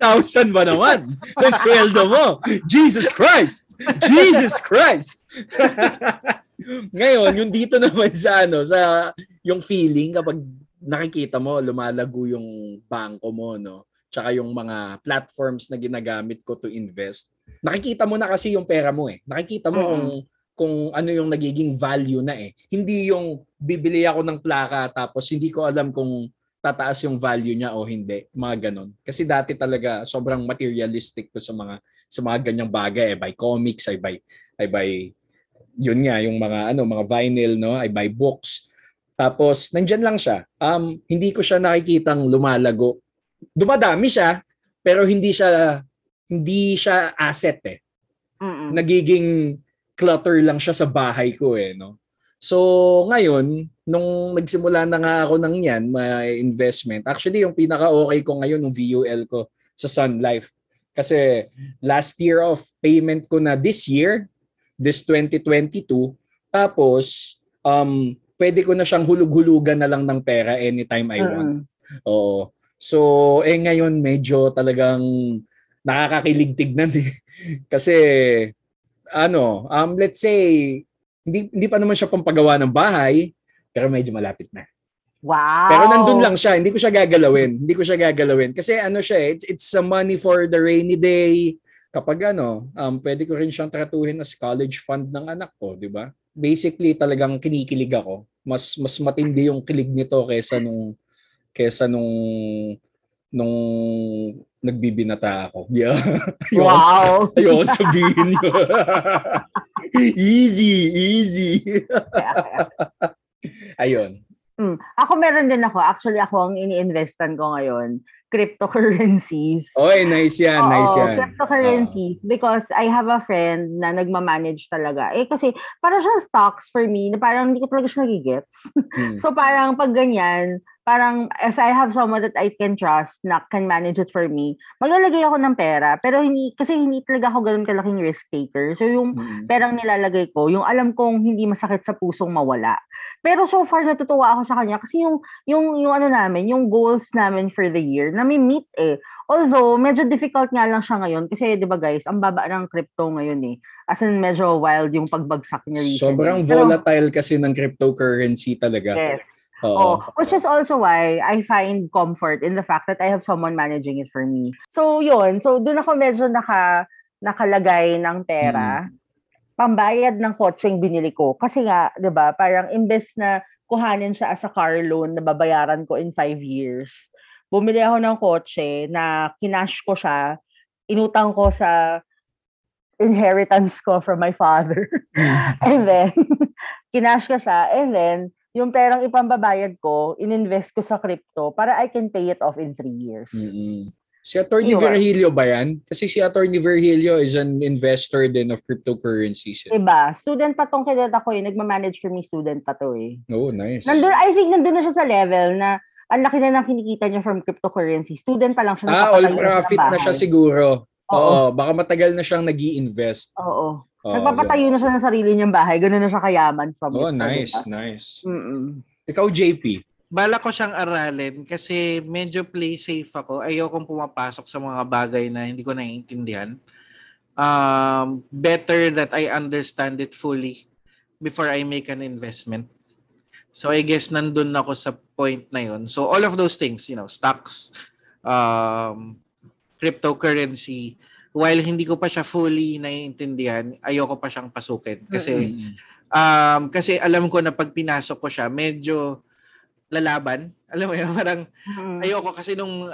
Thousand ba naman? Ang sweldo mo. Jesus Christ! Jesus Christ! Ngayon, yung dito naman sa ano, sa yung feeling kapag nakikita mo lumalago yung bangko mo, no? Tsaka yung mga platforms na ginagamit ko to invest. Nakikita mo na kasi yung pera mo eh. Nakikita mo Mm. kung kung ano yung nagiging value na eh. Hindi yung bibili ako ng plaka tapos hindi ko alam kung tataas yung value niya o hindi. Mga ganon. Kasi dati talaga sobrang materialistic ko sa mga sa mga ganyang bagay. I buy comics, I buy I buy yun nga yung mga ano mga vinyl no, I buy books. Tapos nandyan lang siya. Um hindi ko siya nakikitang lumalago. Dumadami siya pero hindi siya hindi siya asset eh Mm-mm. nagiging clutter lang siya sa bahay ko eh, no? So, ngayon, nung nagsimula na nga ako ng yan, may investment, actually, yung pinaka-okay ko ngayon, yung VUL ko sa Sun Life. Kasi last year of payment ko na this year, this 2022, tapos, um, pwede ko na siyang hulug-hulugan na lang ng pera anytime I want. Mm-mm. Oo. So, eh ngayon medyo talagang nakakakilig tignan eh. Kasi ano, um let's say hindi hindi pa naman siya pampagawa ng bahay, pero medyo malapit na. Wow. Pero nandun lang siya, hindi ko siya gagalawin. Hindi ko siya gagalawin kasi ano siya, eh, it's, it's some money for the rainy day. Kapag ano, um pwede ko rin siyang tratuhin as college fund ng anak ko, di ba? Basically talagang kinikilig ako. Mas mas matindi yung kilig nito kaysa nung kaysa nung nung nagbibinata ako. Yeah. Wow. Ayoko sabihin yun. easy, easy. Ayun. Mm. Ako meron din ako. Actually, ako ang ini-investan ko ngayon. Cryptocurrencies. Oy, nice yan, Oo, nice yan. cryptocurrencies. Because I have a friend na nagmamanage talaga. Eh kasi, parang siya stocks for me na parang hindi ko talaga siya nagigets. Hmm. So parang pag ganyan, parang if I have someone that I can trust na can manage it for me, maglalagay ako ng pera. Pero hindi, kasi hindi talaga ako ganun kalaking risk taker. So yung Mm. perang nilalagay ko, yung alam kong hindi masakit sa pusong mawala. Pero so far natutuwa ako sa kanya kasi yung yung yung ano namin, yung goals namin for the year, na may meet eh. Although medyo difficult nga lang siya ngayon kasi 'di ba guys, ang baba ng crypto ngayon eh. As in medyo wild yung pagbagsak niya recently. Sobrang Pero- volatile kasi ng cryptocurrency talaga. Yes. Oo. Oh, which is also why I find comfort in the fact that I have someone managing it for me. So, yun. So, doon ako medyo naka, nakalagay ng pera. Pambayad ng kotseng binili ko. Kasi nga, di ba, parang imbes na kuhanin siya as a car loan na babayaran ko in five years, bumili ako ng kotse na kinash ko siya, inutang ko sa inheritance ko from my father. And then, kinash ko siya. And then, yung perang ipambabayad ko, ininvest ko sa crypto para I can pay it off in three years. Mm-mm. Si Attorney Yun. Virgilio ba yan? Kasi si Attorney Virgilio is an investor din of cryptocurrencies. eh. Diba? Student pa tong kilala ko eh. Nagmamanage for me student pa to eh. Oh, nice. Nandun, I think nandun na siya sa level na ang laki na ng kinikita niya from cryptocurrency. Student pa lang siya. Ah, all profit na siya siguro. Oo. Oo, baka matagal na siyang nag invest Oo. Oh, Nagpapatayo na siya ng sarili niyang bahay. Ganun na siya kayaman from Oh, it. nice, Diba? nice. Mm-mm. Ikaw, JP. Bala ko siyang aralin kasi medyo play safe ako. Ayokong pumapasok sa mga bagay na hindi ko naiintindihan. Um, better that I understand it fully before I make an investment. So I guess nandun ako sa point na yun. So all of those things, you know, stocks, um, cryptocurrency, while hindi ko pa siya fully naiintindihan, ayoko pa siyang pasukin. Kasi. Um, kasi alam ko na pag pinasok ko siya, medyo lalaban. Alam mo yun, parang Mm-mm. ayoko kasi nung,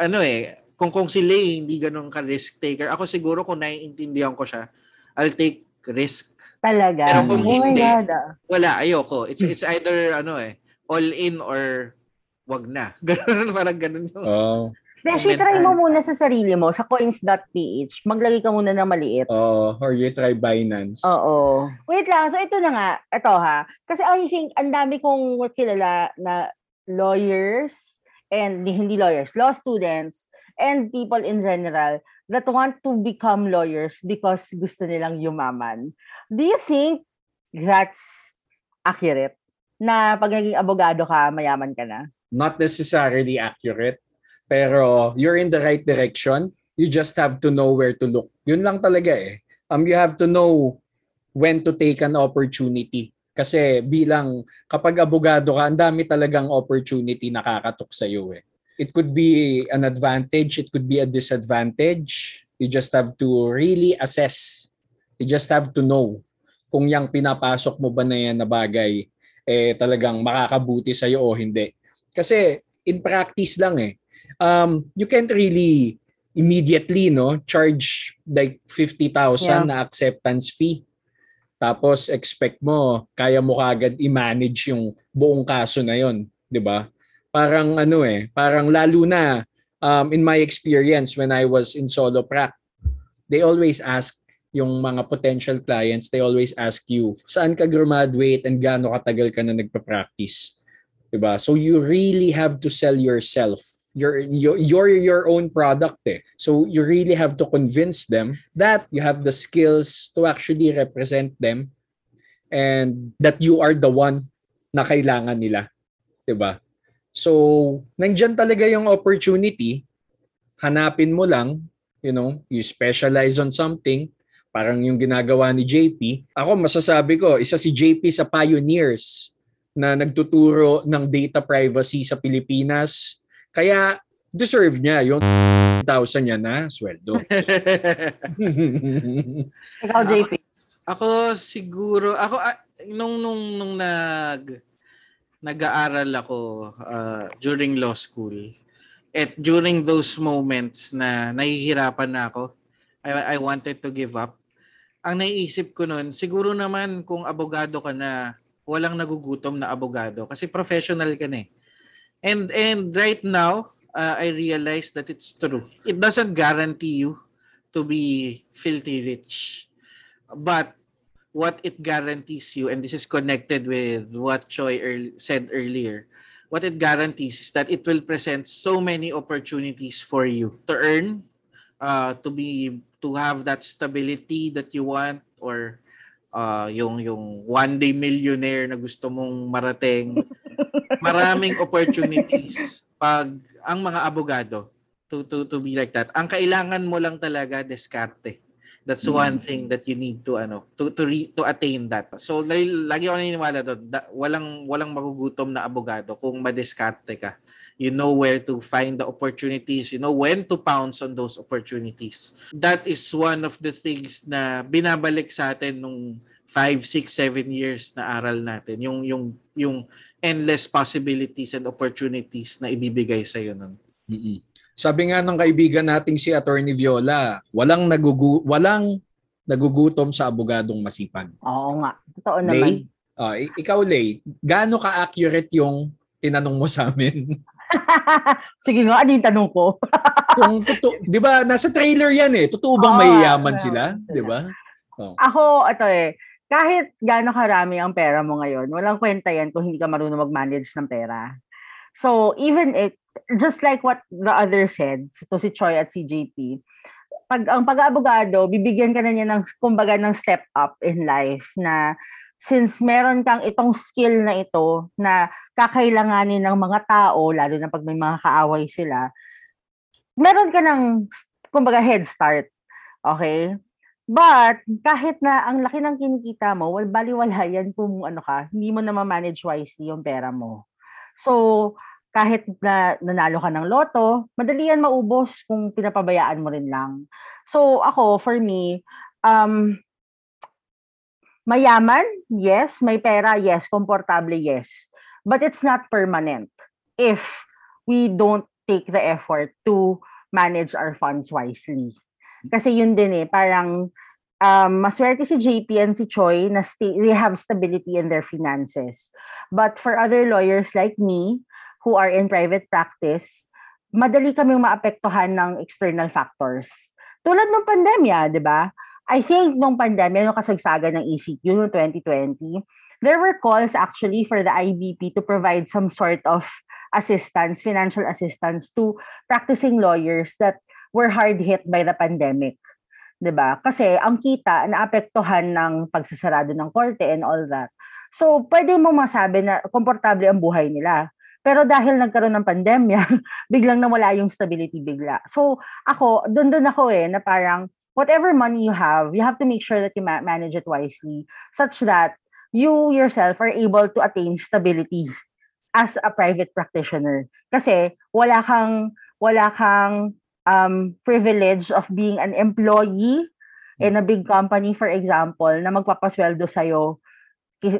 ano eh, kung kung si Lay hindi ganun ka risk taker, ako siguro kung naiintindihan ko siya, I'll take risk. Talaga. Pero kung oh hindi, God. ah. Wala, ayoko. It's it's either ano eh, all in or wag na. Ganun, parang ganun yung Oh, Comment try mo muna sa sarili mo, sa coins.ph. Maglagay ka muna ng maliit. oh, or you try Binance. Oo. Wait lang. So, ito na nga. Ito ha. Kasi I think, ang dami kong kilala na lawyers and di- hindi lawyers, law students and people in general that want to become lawyers because gusto nilang yumaman. Do you think that's accurate? Na pag naging abogado ka, mayaman ka na? Not necessarily accurate, pero you're in the right direction. You just have to know where to look. Yun lang talaga eh. Um, you have to know when to take an opportunity. Kasi bilang kapag abogado ka, ang dami talagang opportunity nakakatok sa iyo eh. It could be an advantage, it could be a disadvantage. You just have to really assess. You just have to know kung yung pinapasok mo ba na yan na bagay eh talagang makakabuti sa iyo o hindi. Kasi in practice lang eh. Um, you can't really immediately no charge like 50,000 Yeah. na acceptance fee. Tapos expect mo kaya mo kagad i-manage yung buong kaso na yon, 'di ba? Parang ano eh, parang lalo na um, in my experience when I was in solo prac, they always ask yung mga potential clients, they always ask you, saan ka graduate and gaano katagal ka na nagpa-practice? 'Di ba? So you really have to sell yourself. You're, you're your own product eh. So you really have to convince them that you have the skills to actually represent them and that you are the one na kailangan nila. 'Di ba? So, nandyan talaga yung opportunity. Hanapin mo lang, you know, you specialize on something, parang yung ginagawa ni JP. Ako masasabi ko, isa si JP sa pioneers na nagtuturo ng data privacy sa Pilipinas. Kaya deserve niya yung 1,000 niya na sweldo. Ikaw, JP. Ako siguro, ako ah, nung nung nung nag nag-aaral ako ah, during law school. At during those moments na nahihirapan na ako, I, I wanted to give up. Ang naiisip ko noon, siguro naman kung abogado ka na, walang nagugutom na abogado kasi professional ka na eh. And and right now, uh, I realize that it's true. It doesn't guarantee you to be filthy rich. But what it guarantees you, and this is connected with what Choi earl- said earlier, what it guarantees is that it will present so many opportunities for you to earn, uh, to be to have that stability that you want, or uh, yung yung one day millionaire na gusto mong marating. Maraming opportunities pag ang mga abogado to to to be like that. Ang kailangan mo lang talaga diskarte. That's one thing that you need to ano to to re, to attain that. So lagi, lagi ako naniniwala doon, da, walang walang magugutom na abogado kung madiskarte ka. You know where to find the opportunities, you know when to pounce on those opportunities. That is one of the things na binabalik sa atin nung 5, 6, 7 years na aral natin. Yung yung yung endless possibilities and opportunities na ibibigay sa iyo nun. Mm-mm. Sabi nga ng kaibigan nating si Attorney Viola, walang nagugu walang nagugutom sa abogadong masipag. Oo nga. Totoo Lay, naman. ah, i- ikaw Lay, gaano ka-accurate yung tinanong mo sa amin? Sige nga, ano yung tanong ko? Kung totoo, 'di ba, nasa trailer 'yan eh. Totoo bang Oo, mayayaman sila, 'di ba? Ako, ito eh, kahit gaano karami ang pera mo ngayon, walang kwenta yan kung hindi ka marunong mag-manage ng pera. So, even it, just like what the other said, to si Choi at si JP, pag ang pag-abogado, bibigyan ka na niya ng, kumbaga, ng step up in life na since meron kang itong skill na ito na kakailanganin ng mga tao, lalo na pag may mga kaaway sila, meron ka ng, kumbaga, head start. Okay? But, kahit na ang laki ng kinikita mo, wal baliwala yan kung ano ka, hindi mo na ma-manage wisely yung pera mo. So, kahit na nanalo ka ng loto, madali yan maubos kung pinapabayaan mo rin lang. So, ako, for me, um, mayaman, yes. May pera, yes. Komportable, yes. But it's not permanent if we don't take the effort to manage our funds wisely. Kasi yun din eh, parang um, maswerte si JP and si Choi na sta- they have stability in their finances. But for other lawyers like me, who are in private practice, madali kaming maapektuhan ng external factors. Tulad ng pandemya, di ba? I think nung pandemya, nung kasagsagan ng ECQ noong 2020, there were calls actually for the IBP to provide some sort of assistance, financial assistance to practicing lawyers that were hard hit by the pandemic. 'Di ba? Kasi ang kita naapektuhan ng pagsasarado ng korte and all that. So, pwede mo masabi na komportable ang buhay nila. Pero dahil nagkaroon ng pandemya, biglang nawala yung stability bigla. So, ako, doon doon ako eh, na parang whatever money you have, you have to make sure that you ma- manage it wisely such that you yourself are able to attain stability as a private practitioner. Kasi wala kang wala kang um, privilege of being an employee in a big company, for example, na magpapasweldo sa'yo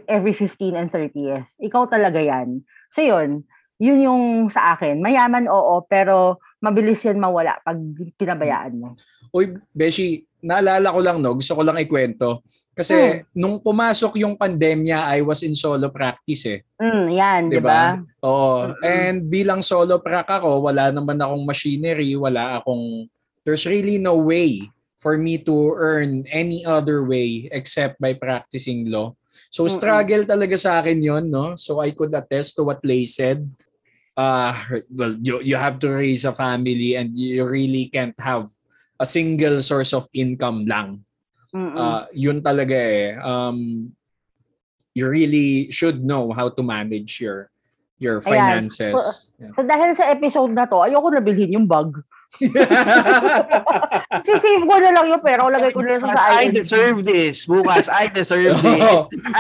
every 15 and 30th. Ikaw talaga yan. So yun, yun yung sa akin. Mayaman, oo, pero mabilis yan mawala pag pinabayaan mo. Uy, Beshi, naalala ko lang, no? Gusto ko lang ikwento. Kasi Hmm. nung pumasok yung pandemya, I was in solo practice eh. Mm, yan, di Diba? ba? Oo. Mm-mm. And bilang solo prac ako, wala naman akong machinery, wala akong... There's really no way for me to earn any other way except by practicing law. So struggle talaga sa akin yon no? So I could attest to what Lay said. Uh, well, you, you have to raise a family and you really can't have a single source of income lang. Mm-mm. Uh, yun talaga eh. Um, you really should know how to manage your your Ayan. finances. Yeah. so dahil sa episode na to, ayoko na bilhin yung bag. Si-save ko na lang yung pera, lagay ko na lang sa I ING. deserve this. Bukas, I deserve this.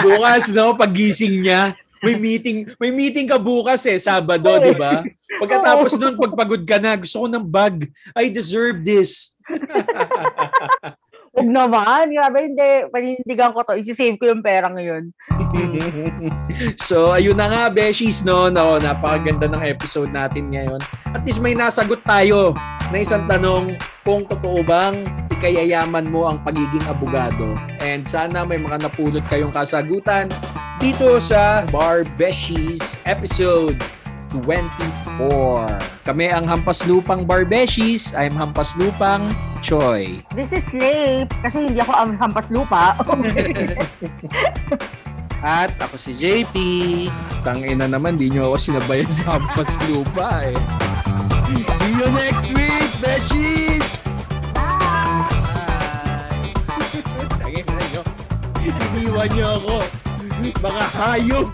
Bukas no, pagising niya, may meeting, may meeting ka bukas eh, Sabado, di ba? Pagkatapos nun, pagpagod ka na, gusto ko ng bag. I deserve this. Huwag naman. Grabe, hindi. Panindigan ko to. Isi-save ko yung pera ngayon. so, ayun na nga, Beshies, no? no? Napakaganda ng episode natin ngayon. At least may nasagot tayo na isang tanong kung totoo bang ikayayaman mo ang pagiging abogado. And sana may mga napulot kayong kasagutan dito sa Bar Beshies episode 24. Kami ang Hampas Lupang Barbeshies. I'm Hampas Lupang Choi. This is Slave. Kasi hindi ako ang hampas lupa. At ako si JP. Tangina naman, di nyo ako sinabayan sa Hampas Lupa eh. See you next week, Beshies! Bye! Nyo. Iniwan nyo ako. Mga hayop.